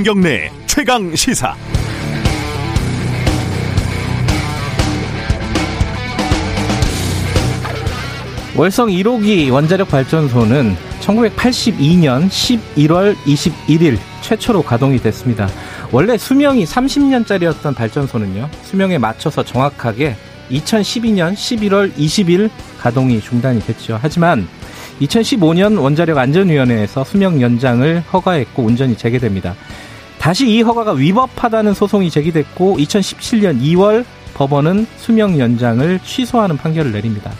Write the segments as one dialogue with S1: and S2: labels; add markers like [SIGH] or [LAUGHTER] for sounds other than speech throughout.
S1: 김경래 최강 시사.
S2: 월성 1호기 원자력 발전소는 1982년 11월 21일 최초로 가동이 됐습니다. 원래 수명이 30년짜리였던 발전소는요, 수명에 맞춰서 정확하게 2012년 11월 20일 가동이 중단이 됐죠. 하지만 2015년 원자력 안전위원회에서 수명 연장을 허가했고 운전이 재개됩니다. 다시 이 허가가 위법하다는 소송이 제기됐고 2017년 2월 법원은 수명 연장을 취소하는 판결을 내립니다.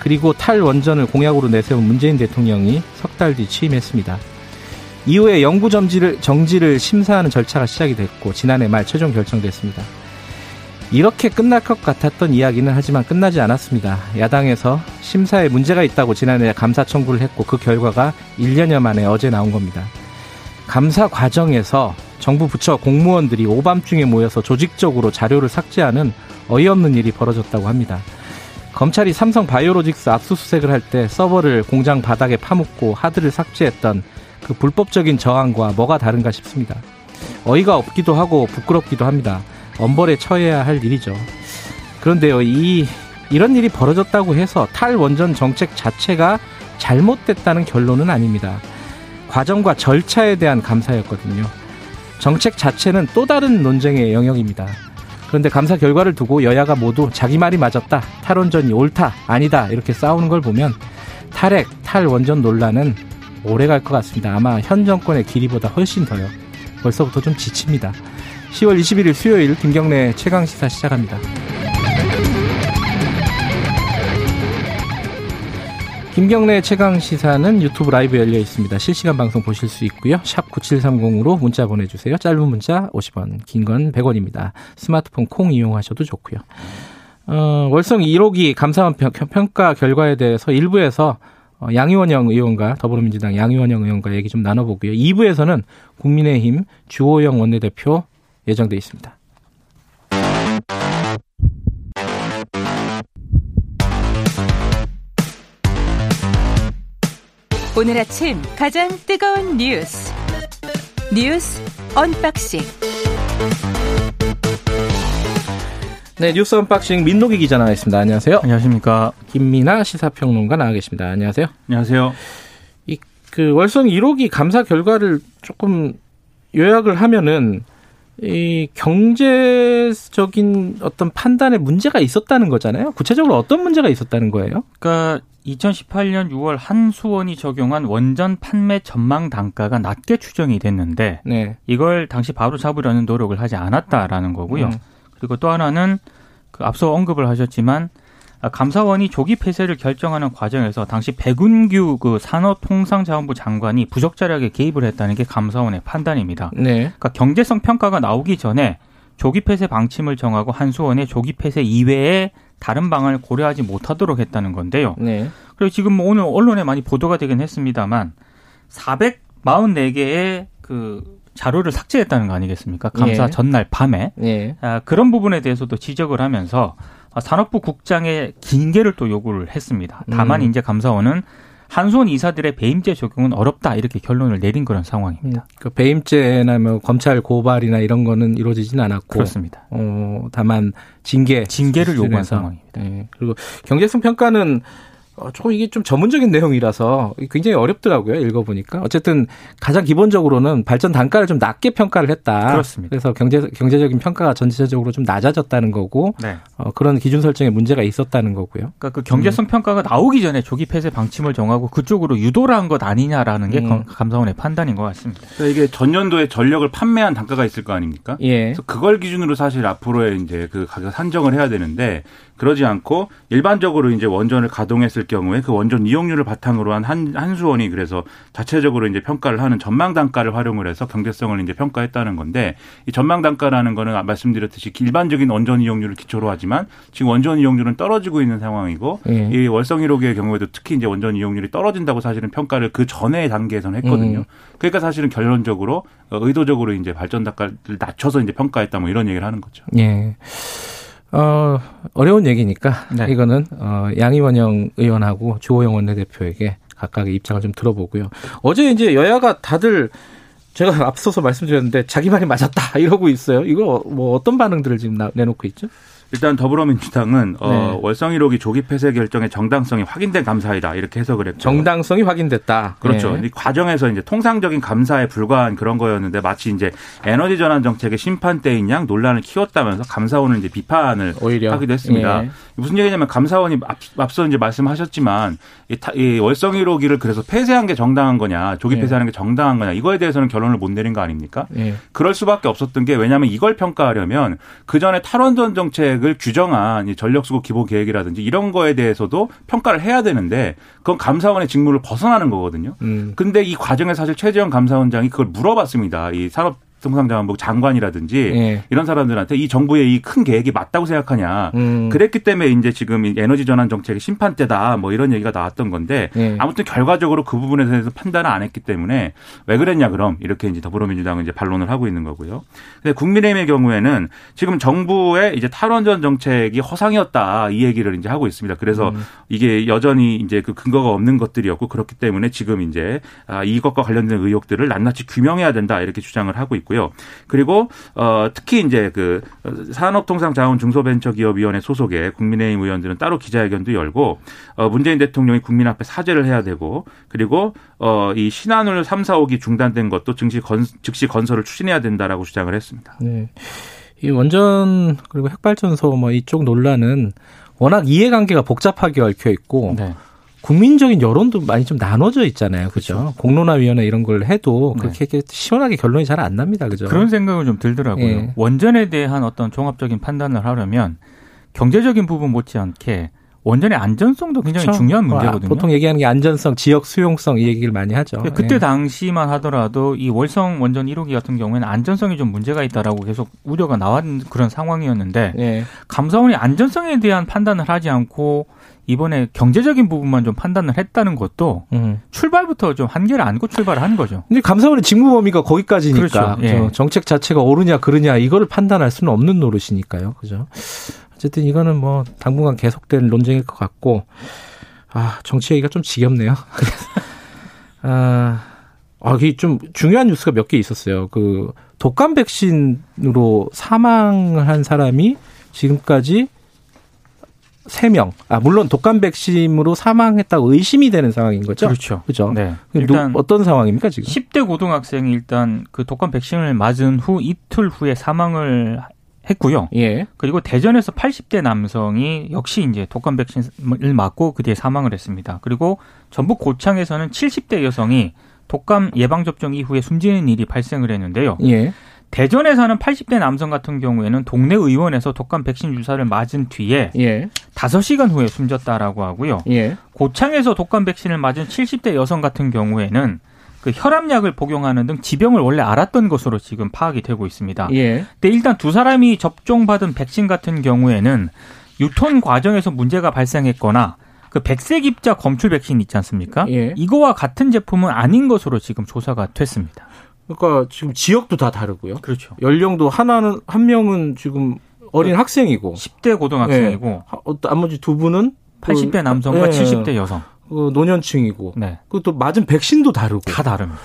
S2: 그리고 탈원전을 공약으로 내세운 문재인 대통령이 석 달 뒤 취임했습니다. 이후에 영구 정지를, 정지를 심사하는 절차가 시작이 됐고 지난해 말 최종 결정됐습니다. 이렇게 끝날 것 같았던 이야기는 하지만 끝나지 않았습니다. 야당에서 심사에 문제가 있다고 지난해 감사 청구를 했고 그 결과가 1년여 만에 어제 나온 겁니다. 감사 과정에서 정부 부처 공무원들이 오밤중에 모여서 조직적으로 자료를 삭제하는 어이없는 일이 벌어졌다고 합니다. 검찰이 삼성 바이오로직스 압수수색을 할 때 서버를 공장 바닥에 파묻고 하드를 삭제했던 그 불법적인 저항과 뭐가 다른가 싶습니다. 어이가 없기도 하고 부끄럽기도 합니다. 엄벌에 처해야 할 일이죠. 그런데요, 이, 이런 일이 벌어졌다고 해서 탈원전 정책 자체가 잘못됐다는 결론은 아닙니다. 과정과 절차에 대한 감사였거든요. 정책 자체는 또 다른 논쟁의 영역입니다. 그런데 감사 결과를 두고 여야가 모두 자기 말이 맞았다, 탈원전이 옳다, 아니다 이렇게 싸우는 걸 보면 탈핵, 탈원전 논란은 오래 갈 것 같습니다. 아마 현 정권의 길이보다 훨씬 더요. 벌써부터 좀 지칩니다. 10월 21일 수요일 김경래 최강 시사 시작합니다. 김경래 최강 시사는 유튜브 라이브 열려 있습니다. 실시간 방송 보실 수 있고요. 샵 9730으로 문자 보내주세요. 짧은 문자 50원, 긴 건 100원입니다. 스마트폰 콩 이용하셔도 좋고요. 어, 월성 1호기 감사원 평가 결과에 대해서 일부에서 어, 양의원영 의원과 더불어민주당 양의원영 의원과 얘기 좀 나눠보고요. 2부에서는 국민의힘 주호영 원내대표 예정돼 있습니다.
S3: 오늘 아침 가장 뜨거운 뉴스 뉴스 언박싱
S2: 네 뉴스 unboxing 민노기 기자 나와 있습니다. 안녕하세요.
S4: 안녕하십니까.
S2: 김민아 시사평론가 나와 계십니다. 안녕하세요.
S4: 안녕하세요.
S2: 이 그 월성 1호기 감사 결과를 조금 요약을 하면은 이 경제적인 어떤 판단에 문제가 있었다는 거잖아요. 구체적으로 어떤 문제가 있었다는 거예요?
S4: 그러니까 2018년 6월 한수원이 적용한 원전 판매 전망 단가가 낮게 추정이 됐는데 네. 이걸 당시 바로 잡으려는 노력을 하지 않았다라는 거고요. 음. 그리고 또 하나는 그 앞서 언급을 하셨지만 아, 감사원이 조기 폐쇄를 결정하는 과정에서 당시 백운규 그 산업통상자원부 장관이 부적절하게 개입을 했다는 게 감사원의 판단입니다. 네. 그러니까 경제성 평가가 나오기 전에 조기 폐쇄 방침을 정하고 한수원의 조기 폐쇄 이외에 다른 방안을 고려하지 못하도록 했다는 건데요. 네. 그리고 지금 뭐 오늘 언론에 많이 보도가 되긴 했습니다만 444개의 그 자료를 삭제했다는 거 아니겠습니까? 감사 예. 전날 밤에 예. 아, 그런 부분에 대해서도 지적을 하면서 아, 산업부 국장의 징계를 또 요구를 했습니다. 다만 음. 이제 감사원은 한수원 이사들의 배임죄 적용은 어렵다 이렇게 결론을 내린 그런 상황입니다.
S2: 음, 그 배임죄나 뭐 검찰 고발이나 이런 거는 이루어지지는 않았고
S4: 그렇습니다.
S2: 어, 다만 징계
S4: 징계를 요구한 상황입니다.
S2: 네. 그리고 경제성 평가는 어, 조금 이게 좀 전문적인 내용이라서 굉장히 어렵더라고요. 읽어보니까. 어쨌든 가장 기본적으로는 발전 단가를 좀 낮게 평가를 했다.
S4: 그렇습니다.
S2: 그래서 경제, 경제적인 평가가 전체적으로 좀 낮아졌다는 거고, 네. 어, 그런 기준 설정에 문제가 있었다는 거고요.
S4: 그러니까 그 경제성 음. 평가가 나오기 전에 조기 폐쇄 방침을 정하고 그쪽으로 유도를 한 것 아니냐라는 게 음. 감사원의 판단인 것 같습니다.
S5: 그러니까 이게 전년도에 전력을 판매한 단가가 있을 거 아닙니까? 예. 그래서 그걸 기준으로 사실 앞으로의 이제 그 가격 산정을 해야 되는데 그러지 않고 일반적으로 이제 원전을 가동했을 경우에 그 원전 이용률을 바탕으로 한, 한 한수원이 그래서 자체적으로 이제 평가를 하는 전망 단가를 활용을 해서 경제성을 이제 평가했다는 건데 이 전망 단가라는 거는 말씀드렸듯이 일반적인 원전 이용률을 기초로 하지만 지금 원전 이용률은 떨어지고 있는 상황이고 예. 이 월성 1호기의 경우에도 특히 이제 원전 이용률이 떨어진다고 사실은 평가를 그 전에 단계에서는 했거든요. 음. 그러니까 사실은 결론적으로 의도적으로 이제 발전 단가를 낮춰서 이제 평가했다 뭐 이런 얘기를 하는 거죠.
S2: 예. 어, 어려운 얘기니까 네. 이거는 어, 양희원영 의원하고 주호영 원내대표에게 각각의 입장을 좀 들어보고요. 어제 이제 여야가 다들 제가 [LAUGHS] 앞서서 말씀드렸는데 자기 말이 맞았다 이러고 있어요. 이거 뭐 어떤 반응들을 지금 내놓고 있죠?
S5: 일단 더불어민주당은 어, 네. 어, 월성 1호기 조기 폐쇄 결정의 정당성이 확인된 감사이다 이렇게 해석을 했고
S2: 정당성이 확인됐다.
S5: 그렇죠. 네. 이 과정에서 이제 통상적인 감사에 불과한 그런 거였는데 마치 이제 에너지 전환 정책의 심판대인 양 논란을 키웠다면서 감사원을 이제 비판을 오히려. 하기도 했습니다. 예. 무슨 얘기냐면 감사원이 앞, 서 이제 말씀하셨지만 이, 이 월성 1호기를 그래서 폐쇄한 게 정당한 거냐, 조기 예. 폐쇄하는 게 정당한 거냐 이거에 대해서는 결론을 못 내린 거 아닙니까? 예. 그럴 수밖에 없었던 게 왜냐하면 이걸 평가하려면 그 전에 탈원전 정책 을 규정한 전력수급 기본 계획이라든지 이런 거에 대해서도 평가를 해야 되는데 그건 감사원의 직무를 벗어나는 거거든요. 음. 근데 이 과정에 사실 최재형 감사원장이 그걸 물어봤습니다. 이 산업 통상자원부 장관이라든지 예. 이런 사람들한테 이 정부의 이 큰 계획이 맞다고 생각하냐. 음. 그랬기 때문에 이제 지금 에너지 전환 정책의 심판 때다 뭐 이런 얘기가 나왔던 건데 예. 아무튼 결과적으로 그 부분에 대해서 판단을 안 했기 때문에 왜 그랬냐 그럼 이렇게 이제 더불어민주당은 이제 반론을 하고 있는 거고요. 근데 국민의힘의 경우에는 지금 정부의 이제 탈원전 정책이 허상이었다 이 얘기를 이제 하고 있습니다. 그래서 음. 이게 여전히 이제 그 근거가 없는 것들이었고 그렇기 때문에 지금 이제 아, 이것과 관련된 의혹들을 낱낱이 규명해야 된다 이렇게 주장을 하고 있고 있고요. 그리고 어 특히 이제 그 산업통상자원 중소벤처기업위원회 소속의 국민의힘 의원들은 따로 기자회견도 열고 어 문재인 대통령이 국민 앞에 사죄를 해야 되고 그리고 어이 신한울 3, 4, 5기 중단된 것도 즉시 건 즉시 건설을 추진해야 된다라고 주장을 했습니다. 네.
S2: 이 원전 그리고 핵발전소 뭐 이쪽 논란은 워낙 이해관계가 복잡하게 얽혀 있고 네. 국민적인 여론도 많이 좀 나눠져 있잖아요. 그죠? 그렇죠. 공론화위원회 이런 걸 해도 네. 그렇게 네. 시원하게 결론이 잘 안 납니다. 그죠?
S4: 그런 생각을 좀 들더라고요. 예. 원전에 대한 어떤 종합적인 판단을 하려면 경제적인 부분 못지않게 원전의 안전성도 굉장히 그렇죠. 중요한 뭐, 아, 문제거든요.
S2: 보통 얘기하는 게 안전성, 지역 수용성 이 얘기를 많이 하죠.
S4: 그때 예. 당시만 하더라도 이 월성 원전 1호기 같은 경우에는 안전성이 좀 문제가 있다라고 계속 우려가 나왔는 그런 상황이었는데 예. 감사원이 안전성에 대한 판단을 하지 않고 이번에 경제적인 부분만 좀 판단을 했다는 것도 음. 출발부터 좀 한계를 안고 출발을 한 거죠.
S2: 근데 감사원의 직무 범위가 거기까지니까 그렇죠. 예. 정책 자체가 옳으냐 그르냐 이거를 판단할 수는 없는 노릇이니까요. 그죠? 어쨌든 이거는 뭐 당분간 계속될 논쟁일 것 같고 아 정치 얘기가 좀 지겹네요. [LAUGHS] 아, 아, 이게 좀 중요한 뉴스가 몇 개 있었어요. 그 독감 백신으로 사망을 한 사람이 지금까지 3명. 아, 물론 독감 백신으로 사망했다고 의심이 되는 상황인 거죠?
S4: 그렇죠.
S2: 그죠? 네. 일단 어떤 상황입니까, 지금?
S4: 10대 고등학생이 일단 그 독감 백신을 맞은 후 이틀 후에 사망을 했고요. 예. 그리고 대전에서 80대 남성이 역시 이제 독감 백신을 맞고 그 뒤에 사망을 했습니다. 그리고 전북 고창에서는 70대 여성이 독감 예방 접종 이후에 숨지는 일이 발생을 했는데요. 예. 대전에 사는 80대 남성 같은 경우에는 동네 의원에서 독감 백신 주사를 맞은 뒤에 예. 5시간 후에 숨졌다라고 하고요. 예. 고창에서 독감 백신을 맞은 70대 여성 같은 경우에는 그 혈압약을 복용하는 등 지병을 원래 알았던 것으로 지금 파악이 되고 있습니다. 예. 근데 일단 두 사람이 접종받은 백신 같은 경우에는 유통 과정에서 문제가 발생했거나 그 백색 입자 검출 백신 있지 않습니까? 예. 이거와 같은 제품은 아닌 것으로 지금 조사가 됐습니다.
S2: 그러니까 지금 지역도 다 다르고요.
S4: 그렇죠.
S2: 연령도 하나는 한 명은 지금 어린 그 학생이고
S4: 10대 고등학생이고 네.
S2: 나머지 두 분은
S4: 80대 그, 남성과 네. 70대 여성.
S2: 그 노년층이고 네. 그또 맞은 백신도 다르고
S4: 다 다릅니다.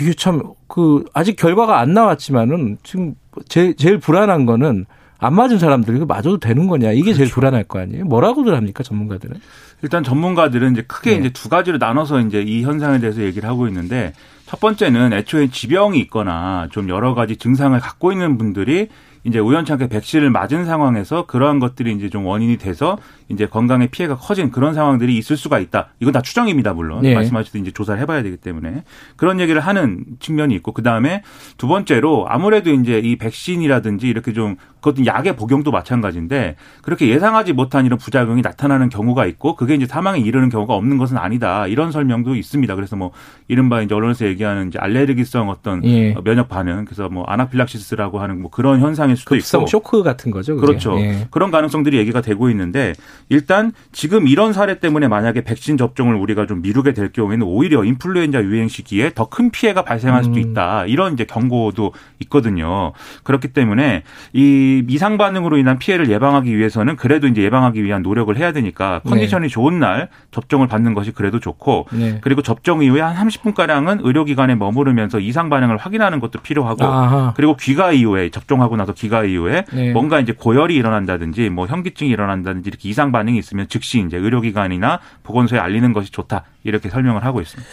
S2: 이게 참 그 아직 결과가 안 나왔지만은 지금 제, 제일 불안한 거는 안 맞은 사람들이 그 맞아도 되는 거냐 이게 그렇죠. 제일 불안할 거 아니에요. 뭐라고들 합니까 전문가들은?
S5: 일단 전문가들은 이제 크게 네. 이제 두 가지로 나눠서 이제 이 현상에 대해서 얘기를 하고 있는데 첫 번째는 애초에 지병이 있거나 좀 여러 가지 증상을 갖고 있는 분들이 이제 우연찮게 백신을 맞은 상황에서 그러한 것들이 이제 좀 원인이 돼서 이제 건강에 피해가 커진 그런 상황들이 있을 수가 있다. 이건 다 추정입니다, 물론. 네. 말씀하셨듯이 이제 조사를 해봐야 되기 때문에 그런 얘기를 하는 측면이 있고 그 다음에 두 번째로 아무래도 이제 이 백신이라든지 이렇게 좀 그것도 약의 복용도 마찬가지인데 그렇게 예상하지 못한 이런 부작용이 나타나는 경우가 있고 그게 이제 사망에 이르는 경우가 없는 것은 아니다 이런 설명도 있습니다. 그래서 뭐 이른바 이제 언론에서 얘기하는 이제 알레르기성 어떤 예. 면역 반응 그래서 뭐 아나필락시스라고 하는 뭐 그런 현상일 수도
S2: 있고 쇼크 같은 거죠.
S5: 그게. 그렇죠. 예. 그런 가능성들이 얘기가 되고 있는데 일단 지금 이런 사례 때문에 만약에 백신 접종을 우리가 좀 미루게 될 경우에는 오히려 인플루엔자 유행 시기에 더 큰 피해가 발생할 수도 음. 있다 이런 이제 경고도 있거든요. 그렇기 때문에 이이 이상 반응으로 인한 피해를 예방하기 위해서는 그래도 이제 예방하기 위한 노력을 해야 되니까 컨디션이 네. 좋은 날 접종을 받는 것이 그래도 좋고 네. 그리고 접종 이후에 한 30분 가량은 의료기관에 머무르면서 이상 반응을 확인하는 것도 필요하고 아하. 그리고 귀가 이후에 접종하고 나서 귀가 이후에 네. 뭔가 이제 고열이 일어난다든지 뭐 현기증이 일어난다든지 이렇게 이상 반응이 있으면 즉시 이제 의료기관이나 보건소에 알리는 것이 좋다 이렇게 설명을 하고 있습니다.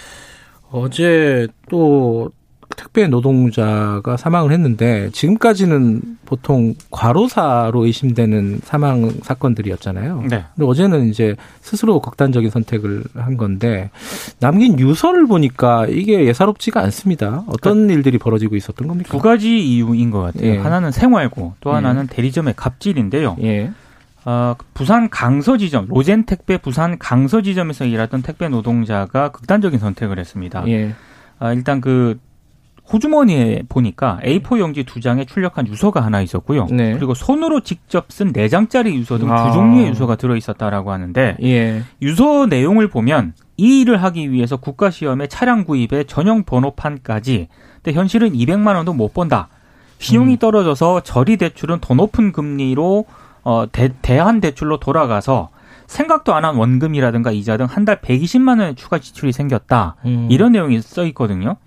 S2: 어제 또 택배 노동자가 사망을 했는데 지금까지는 보통 과로사로 의심되는 사망 사건들이었잖아요. 네. 근데 어제는 이제 스스로 극단적인 선택을 한 건데 남긴 유서를 보니까 이게 예사롭지가 않습니다. 어떤 그러니까 일들이 벌어지고 있었던 겁니까?
S4: 두 가지 이유인 것 같아요. 예. 하나는 생활고 또 하나는 예. 대리점의 갑질인데요. 예. 어, 부산 강서 지점, 로젠 택배 부산 강서 지점에서 일하던 택배 노동자가 극단적인 선택을 했습니다. 예. 아, 일단 그 호주머니에 보니까 A4 용지 두 장에 출력한 유서가 하나 있었고요. 네. 그리고 손으로 직접 쓴 네 장짜리 유서 등두 아. 종류의 유서가 들어 있었다라고 하는데 예. 유서 내용을 보면 이 일을 하기 위해서 국가 시험에 차량 구입에 전용 번호판까지 근데 현실은 200만 원도 못 번다. 신용이 음. 떨어져서 저리 대출은 더 높은 금리로 어 대, 대한 대출로 돌아가서 생각도 안 한 원금이라든가 이자 등 한 달 120만 원의 추가 지출이 생겼다. 음. 이런 내용이 써 있거든요.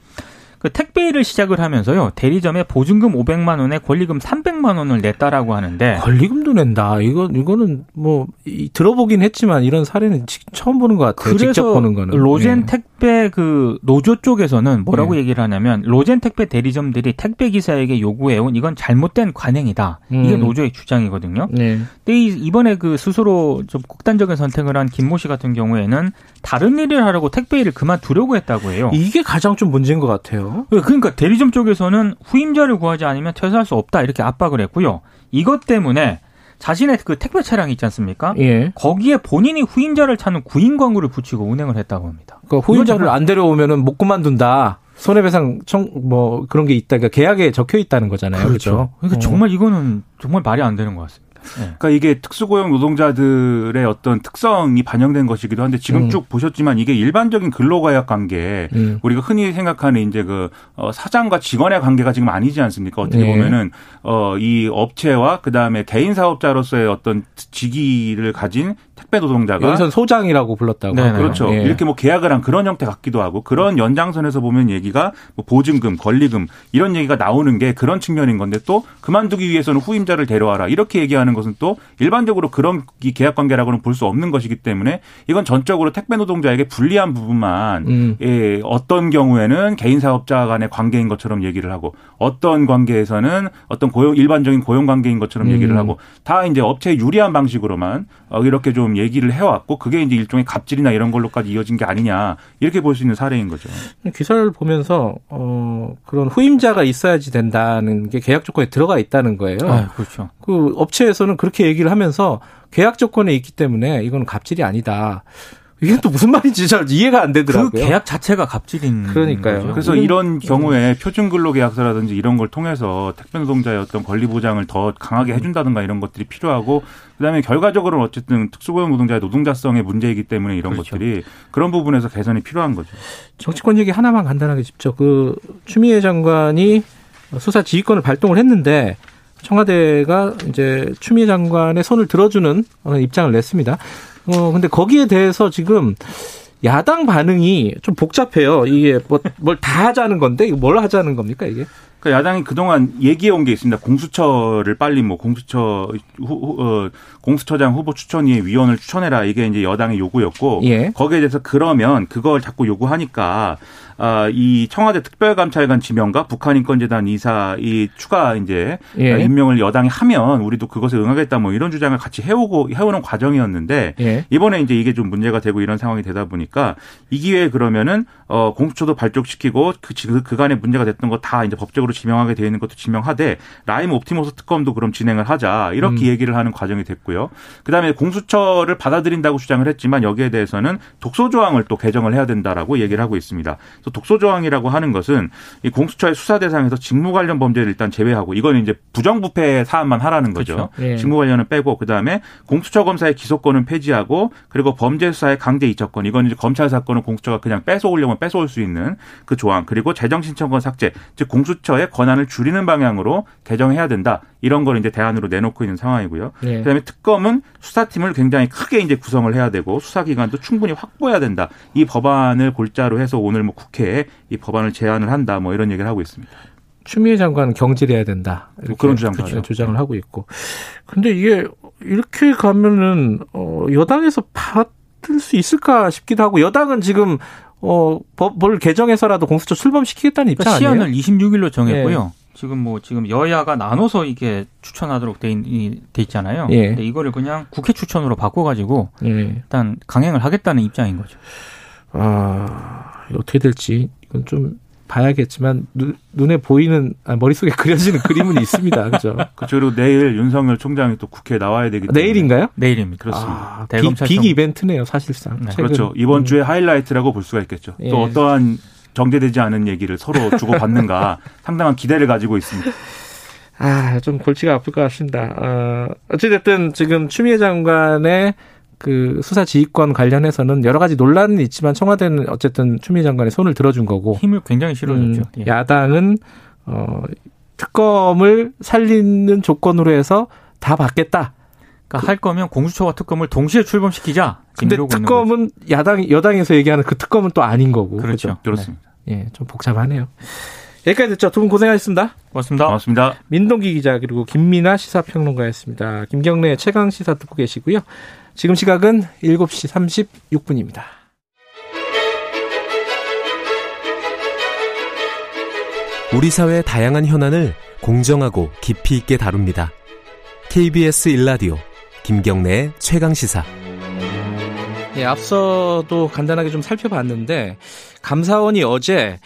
S4: 그 택배일을 시작을 하면서요 대리점에 보증금 500만 원에 권리금 300만 원을 냈다라고 하는데
S2: 권리금도 낸다. 이거 이거는 뭐 들어보긴 했지만 이런 사례는 처음 보는 것 같아요. 직접 보는 거는
S4: 로젠 네. 택배 그 노조 쪽에서는 뭐라고 네. 얘기를 하냐면 로젠 택배 대리점들이 택배 기사에게 요구해온 이건 잘못된 관행이다. 음. 이게 노조의 주장이거든요. 네. 근데 이번에 그 스스로 좀 극단적인 선택을 한 김모 씨 같은 경우에는 다른 일을 하려고 택배 일을 그만두려고 했다고 해요.
S2: 이게 가장 좀 문제인 것 같아요.
S4: 네, 그러니까 대리점 쪽에서는 후임자를 구하지 않으면 퇴사할 수 없다 이렇게 압박을 했고요. 이것 때문에 자신의 그 택배 차량이 있지 않습니까? 예. 거기에 본인이 후임자를 찾는 구인 광고를 붙이고 운행을 했다고 합니다.
S2: 그러니까 후임자를 안 데려오면은 못 그만둔다. 손해배상 청 뭐 그런 게 있다. 그러니까 계약에 적혀 있다는 거잖아요. 그렇죠. 그렇죠?
S4: 그러니까 어. 정말 이거는 정말 말이 안 되는 것 같습니다.
S5: 네. 그러니까 이게 특수고용 노동자들의 어떤 특성이 반영된 것이기도 한데 지금 음. 쭉 보셨지만 이게 일반적인 근로과약 관계 음. 우리가 흔히 생각하는 이제 그 어, 사장과 직원의 관계가 지금 아니지 않습니까? 어떻게 네. 보면은 어, 이 업체와 그 다음에 개인 사업자로서의 어떤 직위를 가진 택배 노동자가
S2: 여기서 소장이라고 불렀다고.
S5: 네, 그렇죠. 네. 이렇게 뭐 계약을 한 그런 형태 같기도 하고 그런 연장선에서 보면 얘기가 뭐 보증금, 권리금 이런 얘기가 나오는 게 그런 측면인 건데 또 그만두기 위해서는 후임자를 데려와라 이렇게 얘기하는 것은 또 일반적으로 그런 이 계약 관계라고는 볼 수 없는 것이기 때문에 이건 전적으로 택배 노동자에게 불리한 부분만 음. 예, 어떤 경우에는 개인 사업자 간의 관계인 것처럼 얘기를 하고 어떤 관계에서는 어떤 고용 일반적인 고용 관계인 것처럼 음. 얘기를 하고 다 이제 업체에 유리한 방식으로만 어, 이렇게 좀 얘기를 해왔고 그게 이제 일종의 갑질이나 이런 걸로까지 이어진 게 아니냐 이렇게 볼 수 있는 사례인 거죠.
S2: 기사를 보면서 어 그런 후임자가 있어야지 된다는 게 계약 조건에 들어가 있다는 거예요.
S4: 아, 그렇죠.
S2: 그 업체에서는 그렇게 얘기를 하면서 계약 조건에 있기 때문에 이건 갑질이 아니다. 이게 또 무슨 말인지 잘 이해가 안 되더라고요.
S4: 그 계약 자체가 갑질인
S2: 그러니까요.
S5: 거죠. 그래서 이런 경우에 표준 근로 계약서라든지 이런 걸 통해서 택배 노동자의 어떤 권리 보장을 더 강하게 해준다든가 이런 것들이 필요하고 그다음에 결과적으로는 어쨌든 특수고용 노동자의 노동자성의 문제이기 때문에 이런 그렇죠. 것들이 그런 부분에서 개선이 필요한 거죠.
S2: 정치권 얘기 하나만 간단하게 짚죠. 그 추미애 장관이 수사 지휘권을 발동을 했는데 청와대가 이제 추미애 장관의 손을 들어주는 입장을 냈습니다. 어, 근데 거기에 대해서 지금 야당 반응이 좀 복잡해요. 이게 뭐, 뭘 다 하자는 건데, 이거 뭘 하자는 겁니까, 이게?
S5: 그러니까 야당이 그동안 얘기해 온 게 있습니다. 공수처를 빨리 뭐 공수처 후, 어, 공수처장 후보 추천위의 위원을 추천해라 이게 이제 여당의 요구였고 예. 거기에 대해서 그러면 그걸 자꾸 요구하니까 아, 이 청와대 특별감찰관 지명과 북한인권재단 이사 이 추가 이제 예. 임명을 여당이 하면 우리도 그것에 응하겠다 뭐 이런 주장을 같이 해오고 해오는 과정이었는데 예. 이번에 이제 이게 좀 문제가 되고 이런 상황이 되다 보니까 이 기회에 그러면은 어 공수처도 발족시키고 그, 그 그간에 문제가 됐던 거 다 이제 법적으로 지명하게 되어 있는 것도 지명하되 라임 옵티머스 특검도 그럼 진행을 하자 이렇게 음. 얘기를 하는 과정이 됐고요. 그다음에 공수처를 받아들인다고 주장을 했지만 여기에 대해서는 독소 조항을 또 개정을 해야 된다라고 얘기를 하고 있습니다. 독소 조항이라고 하는 것은 이 공수처의 수사 대상에서 직무 관련 범죄를 일단 제외하고 이거는 이제 부정부패 사안만 하라는 거죠. 그렇죠. 네. 직무 관련은 빼고 그다음에 공수처 검사의 기소권은 폐지하고 그리고 범죄 수사의 강제 이첩권 이건 이제 검찰 사건은 공수처가 그냥 뺏어오려면 뺏어올 수 있는 그 조항 그리고 재정 신청권 삭제 즉 공수처의 검찰의 권한을 줄이는 방향으로 개정해야 된다. 이런 걸 이제 대안으로 내놓고 있는 상황이고요. 네. 그다음에 특검은 수사팀을 굉장히 크게 이제 구성을 해야 되고 수사 기간도 충분히 확보해야 된다. 이 법안을 골자로 해서 오늘 뭐 국회에 이 법안을 제안을 한다. 뭐 이런 얘기를 하고 있습니다.
S2: 추미애 장관은 경질해야 된다.
S5: 뭐 그런 주장 주,
S2: 주장을 하고 있고. 근데 이게 이렇게 가면은 어 여당에서 받을 수 있을까 싶기도 하고 여당은 지금 어 법을 개정해서라도 공수처 출범시키겠다는 입장
S4: 그러니까
S2: 아니에요?
S4: 시한을 26일로 정했고요. 예. 지금 뭐 지금 여야가 나눠서 이게 추천하도록 돼, 있, 돼 있잖아요. 예. 근데 이거를 그냥 국회 추천으로 바꿔가지고 예. 일단 강행을 하겠다는 입장인 거죠.
S2: 아 어떻게 될지 이건 좀 봐야겠지만 눈, 눈에 보이는 아, 머릿속에 [LAUGHS] 그려지는 그림은 있습니다. 그죠?
S5: 그리고 내일 윤석열 총장이 또 국회에 나와야 되기 때문에
S2: 내일인가요?
S4: 내일입니다.
S5: 그렇습니다.
S2: 아, 대검찰 빅, 빅 이벤트네요, 사실상. 네.
S5: 그렇죠. 이번 음. 주에 하이라이트라고 볼 수가 있겠죠. 예. 또 어떠한 정제되지 않은 얘기를 서로 주고받는가 [LAUGHS] 상당한 기대를 가지고 있습니다.
S2: 아, 좀 골치가 아플 것 같습니다. 어, 어찌됐든 지금 추미애 장관의 그 수사 지휘권 관련해서는 여러 가지 논란은 있지만 청와대는 어쨌든 추미애 장관의 손을 들어준 거고
S4: 힘을 굉장히 실어줬죠. 음,
S2: 예. 야당은 어 특검을 살리는 조건으로 해서 다 받겠다.
S4: 그러니까 할 거면 공수처와 특검을 동시에 출범시키자.
S2: 근데 특검은 야당 여당에서 얘기하는 그 특검은 또 아닌 거고.
S4: 그렇죠.
S5: 그렇죠? 그렇습니다.
S2: 네. 예, 좀 복잡하네요. 여기까지 듣죠. 두 분 고생하셨습니다.
S4: 고맙습니다.
S5: 고맙습니다.
S2: 민동기 기자 그리고 김민아 시사평론가였습니다. 김경래 최강 시사 듣고 계시고요. 지금 시각은 7시 36분입니다.
S6: 우리 사회의 다양한 현안을 공정하고 깊이 있게 다룹니다. KBS 일라디오 김경래의 최강 시사.
S2: 예, 앞서도 간단하게 좀 살펴봤는데 감사원이 어제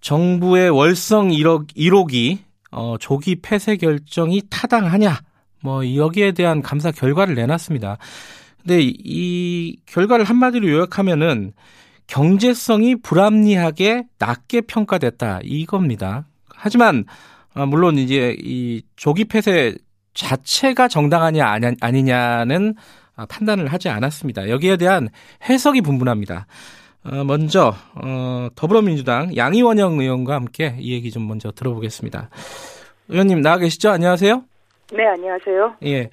S2: 정부의 월성 1억 1억이 어, 조기 폐쇄 결정이 타당하냐 뭐 여기에 대한 감사 결과를 내놨습니다. 근데 이 결과를 한마디로 요약하면은 경제성이 불합리하게 낮게 평가됐다 이겁니다. 하지만 아, 물론 이제 이 조기 폐쇄 자체가 정당하냐 아니냐는 판단을 하지 않았습니다. 여기에 대한 해석이 분분합니다. 어, 먼저 어, 더불어민주당 양이원영 의원과 함께 이 얘기 좀 먼저 들어보겠습니다. 의원님 나와 계시죠? 안녕하세요.
S7: 네, 안녕하세요.
S2: 예.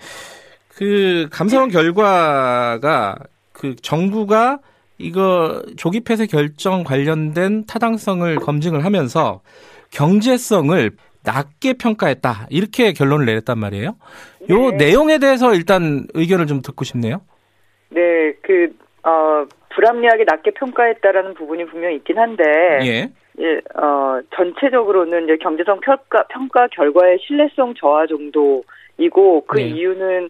S2: 그 감사원 결과가 그 정부가 이거 조기 폐쇄 결정 관련된 타당성을 검증을 하면서 경제성을 낮게 평가했다. 이렇게 결론을 내렸단 말이에요. 요 네. 내용에 대해서 일단 의견을 좀 듣고 싶네요.
S7: 네, 그, 어, 불합리하게 낮게 평가했다라는 부분이 분명히 있긴 한데. 예. 예, 어, 전체적으로는 이제 경제성 평가, 평가 결과의 신뢰성 저하 정도이고 그 네. 이유는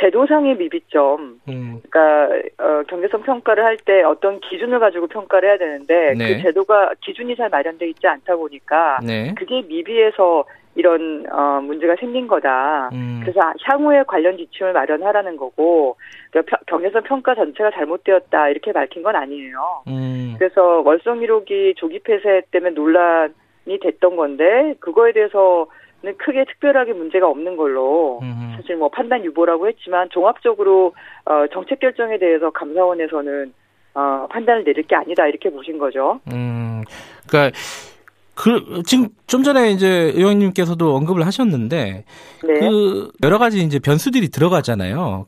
S7: 제도상의 미비점, 음. 그러니까 어, 경제성 평가를 할 때 어떤 기준을 가지고 평가를 해야 되는데 네. 그 제도가 기준이 잘 마련돼 있지 않다 보니까 네. 그게 미비해서 이런 어, 문제가 생긴 거다. 음. 그래서 향후에 관련 지침을 마련하라는 거고 그러니까 경제성 평가 전체가 잘못되었다 이렇게 밝힌 건 아니에요. 음. 그래서 월성 1호기 조기 폐쇄 때문에 논란이 됐던 건데 그거에 대해서 는 크게 특별하게 문제가 없는 걸로. 사실 뭐 판단 유보라고 했지만 종합적으로 어 정책 결정에 대해서 감사원에서는 어 판단을 내릴 게 아니다 이렇게 보신 거죠.
S2: 음. 그러니까 그 지금 좀 전에 이제 의원님께서도 언급을 하셨는데 네. 그 여러 가지 이제 변수들이 들어가잖아요.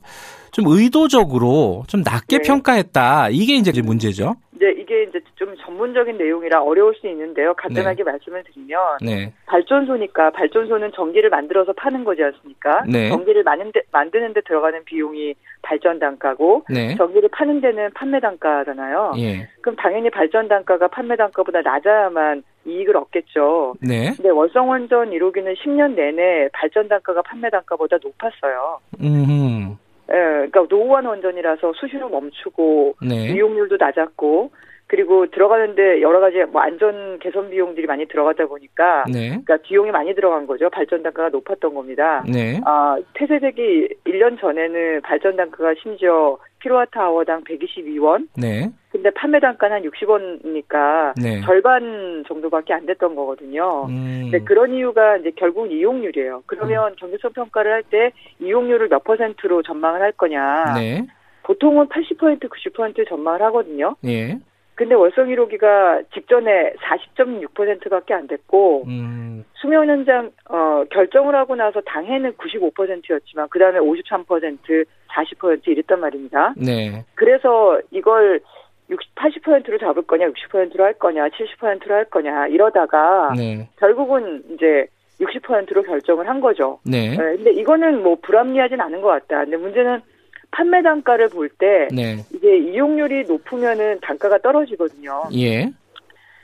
S2: 좀 의도적으로 좀 낮게 네. 평가했다. 이게 이제 문제죠.
S7: 이제 이게 이제 좀 전문적인 내용이라 어려울 수 있는데요. 간단하게 네. 말씀을 드리면 네. 발전소니까 발전소는 전기를 만들어서 파는 거지 않습니까? 네. 전기를 만드는데, 만드는데 들어가는 비용이 발전 단가고 네. 전기를 파는 데는 판매 단가잖아요. 예. 그럼 당연히 발전 단가가 판매 단가보다 낮아야만 이익을 얻겠죠. 네. 근데 월성원전 1호기는 10년 내내 발전 단가가 판매 단가보다 높았어요. 음. 예, 그러니까 노후한 원전이라서 수시로 멈추고 네. 이용률도 낮았고 그리고 들어가는데 여러 가지 뭐 안전 개선 비용들이 많이 들어가다 보니까 네. 그러니까 비용이 많이 들어간 거죠. 발전 단가가 높았던 겁니다. 네. 아, 폐쇄되기 1년 전에는 발전 단가가 심지어 킬로와트 아워당 122원. 네. 근데 판매 단가는 한 60원이니까 네. 절반 정도밖에 안 됐던 거거든요. 음. 근데 그런 이유가 이제 결국 이용률이에요. 그러면 음. 경제성 평가를 할 때 이용률을 몇 퍼센트로 전망을 할 거냐. 네. 보통은 80% 90% 전망을 하거든요. 예. 근데 월성 1호기가 직전에 40.6%밖에 안 됐고 음. 수명 연장 어, 결정을 하고 나서 당해는 95%였지만 그 다음에 53% 40% 이랬단 말입니다. 네. 그래서 이걸 60, 80%로 잡을 거냐, 60%로 할 거냐, 70%로 할 거냐 이러다가 네. 결국은 이제 60%로 결정을 한 거죠. 네. 네. 근데 이거는 뭐 불합리하진 않은 것 같다. 근데 문제는 판매 단가를 볼때 네. 이제 이용률이 높으면은 단가가 떨어지거든요. 예.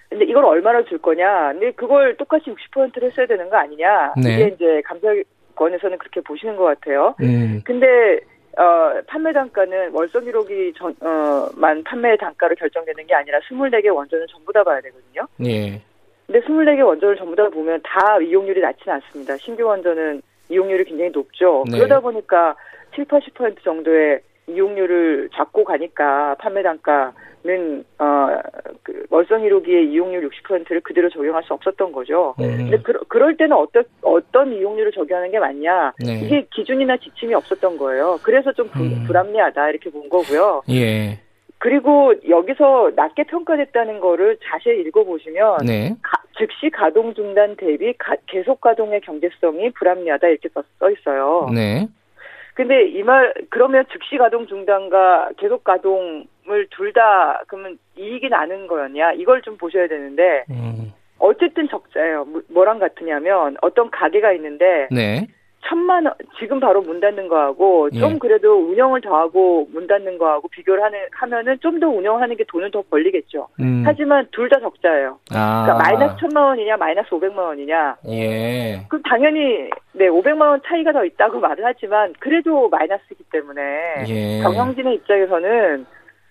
S7: 근데 이걸 얼마나 줄 거냐? 근데 그걸 똑같이 60%를 했어야 되는 거 아니냐? 네. 이게 이제 감사권에서는 그렇게 보시는 것 같아요. 음. 근데 어, 판매 단가는 월성 기록이 전, 어, 만 판매 단가로 결정되는 게 아니라 24개 원전을 전부 다 봐야 되거든요. 예. 근데 24개 원전을 전부 다 보면 다 이용률이 낮지는 않습니다. 신규 원전은 이용률이 굉장히 높죠. 네. 그러다 보니까 7, 80% 정도의 이용률을 잡고 가니까 판매 단가는 어그 월성 1호기의 이용률 60%를 그대로 적용할 수 없었던 거죠. 네. 근데 그, 그럴 때는 어떤 어떤 이용률을 적용하는 게 맞냐? 네. 이게 기준이나 지침이 없었던 거예요. 그래서 좀 부, 음. 불합리하다 이렇게 본 거고요. 예. 그리고 여기서 낮게 평가됐다는 거를 자세히 읽어보시면 네. 가, 즉시 가동 중단 대비 가, 계속 가동의 경제성이 불합리하다 이렇게 써, 써 있어요. 네. 근데 이 말 그러면 즉시 가동 중단과 계속 가동을 둘 다 그러면 이익이 나는 거였냐 이걸 좀 보셔야 되는데 음. 어쨌든 적자예요. 뭐, 뭐랑 같으냐면 어떤 가게가 있는데 네. 천만 원 지금 바로 문 닫는 거하고 예. 좀 그래도 운영을 더하고 문 닫는 거하고 비교를 하는 하면은 좀 더 운영하는 게 돈을 더 벌리겠죠. 음. 하지만 둘 다 적자예요. 아. 그러니까 마이너스 천만 원이냐 마이너스 오백만 원이냐. 예. 그럼 당연히 네 오백만 원 차이가 더 있다고 [LAUGHS] 말을 하지만 그래도 마이너스이기 때문에 예. 경영진의 입장에서는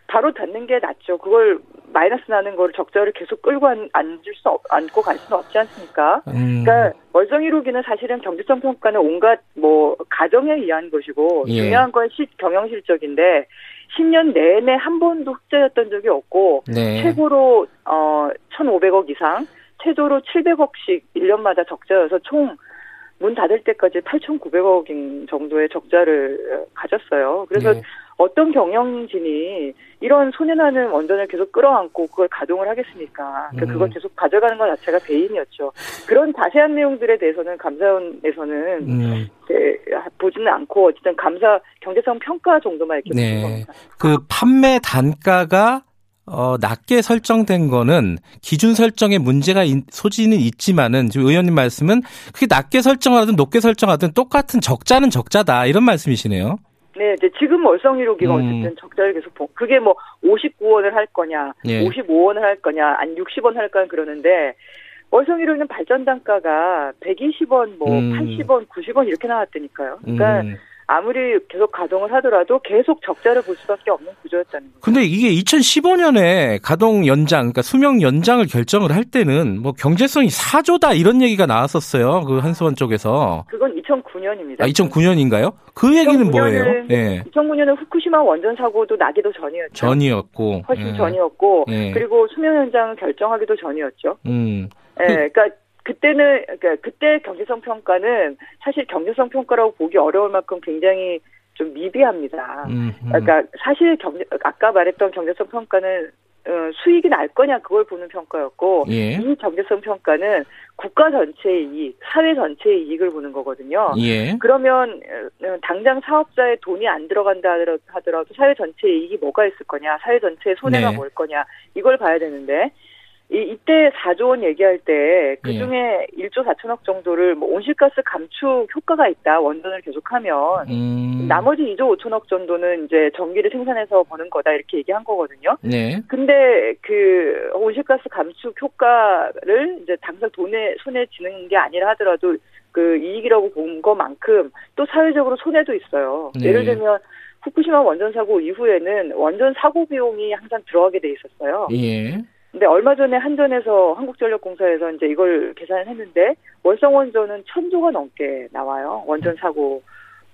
S7: 바로 닫는 게 낫죠. 그걸 마이너스 나는 거를 적자를 계속 끌고 앉, 앉을 수 없, 앉고 갈 수는 없지 않습니까? 음. 그러니까 월성 1호기는 사실은 경제성 평가는 온갖 뭐 가정에 의한 것이고 예. 중요한 건 시, 경영 실적인데 10년 내내 한 번도 흑자였던 적이 없고 네. 최고로 어 1,500억 이상, 최저로 700억씩 1년마다 적자여서 총 문 닫을 때까지 8,900억 정도의 적자를 가졌어요. 그래서 네. 어떤 경영진이 이런 소년하는 원전을 계속 끌어안고 그걸 가동을 하겠습니까? 그러니까 음. 그걸 계속 가져가는 것 자체가 배임이었죠. 그런 자세한 내용들에 대해서는 감사원에서는 음. 보지는 않고 어쨌든 감사 경제성 평가 정도만 이렇게 네. 겁니다.
S2: 그 판매 단가가 어, 낮게 설정된 거는 기준 설정에 문제가 인, 소지는 있지만은 지금 의원님 말씀은 그게 낮게 설정하든 높게 설정하든 똑같은 적자는 적자다 이런 말씀이시네요.
S7: 네, 이제 지금 월성 1호기가 음. 어쨌든 적자를 계속 보, 그게 뭐 59원을 할 거냐, 예. 55원을 할 거냐, 아니 60원 할 거냐 그러는데 월성 1호기는 발전 단가가 120원, 뭐 음. 80원, 90원 이렇게 나왔다니까요. 그러니까 음. 아무리 계속 가동을 하더라도 계속 적자를 볼 수밖에 없는 구조였다는 거죠.
S2: 근데 이게 2015년에 가동 연장, 그러니까 수명 연장을 결정을 할 때는 뭐 경제성이 4조다 이런 얘기가 나왔었어요. 그 한수원 쪽에서.
S7: 그건 2009년입니다.
S2: 아, 2009년인가요? 그 얘기는 뭐예요?
S7: 네. 2009년은 후쿠시마 원전 사고도 나기도 전이었죠.
S2: 전이었고.
S7: 훨씬 네. 전이었고. 네. 그리고 수명 연장을 결정하기도 전이었죠. 음. 네, 그러니까 그때는 그러니까 그때 경제성 평가는 사실 경제성 평가라고 보기 어려울 만큼 굉장히 좀 미비합니다. 음, 음. 그러니까 사실 경제 아까 말했던 경제성 평가는 어, 수익이 날 거냐 그걸 보는 평가였고 예. 이 경제성 평가는 국가 전체의 이익, 사회 전체의 이익을 보는 거거든요. 예. 그러면 어, 당장 사업자의 돈이 안 들어간다 하더라도 사회 전체의 이익이 뭐가 있을 거냐, 사회 전체의 손해가 네. 뭘 거냐 이걸 봐야 되는데 이, 이때 4조 원 얘기할 때 그중에 예. 1조 4천억 정도를 뭐 온실가스 감축 효과가 있다. 원전을 계속하면 음. 나머지 2조 5천억 정도는 이제 전기를 생산해서 버는 거다. 이렇게 얘기한 거거든요. 네. 근데 그 온실가스 감축 효과를 이제 당장 돈에 손에 쥐는 게 아니라 하더라도 그 이익이라고 본 것만큼 또 사회적으로 손해도 있어요. 네. 예를 들면 후쿠시마 원전 사고 이후에는 원전 사고 비용이 항상 들어가게 돼 있었어요. 예. 근데 얼마 전에 한전에서 한국전력공사에서 이제 이걸 계산을 했는데 월성 원전은 천조가 넘게 나와요. 원전 사고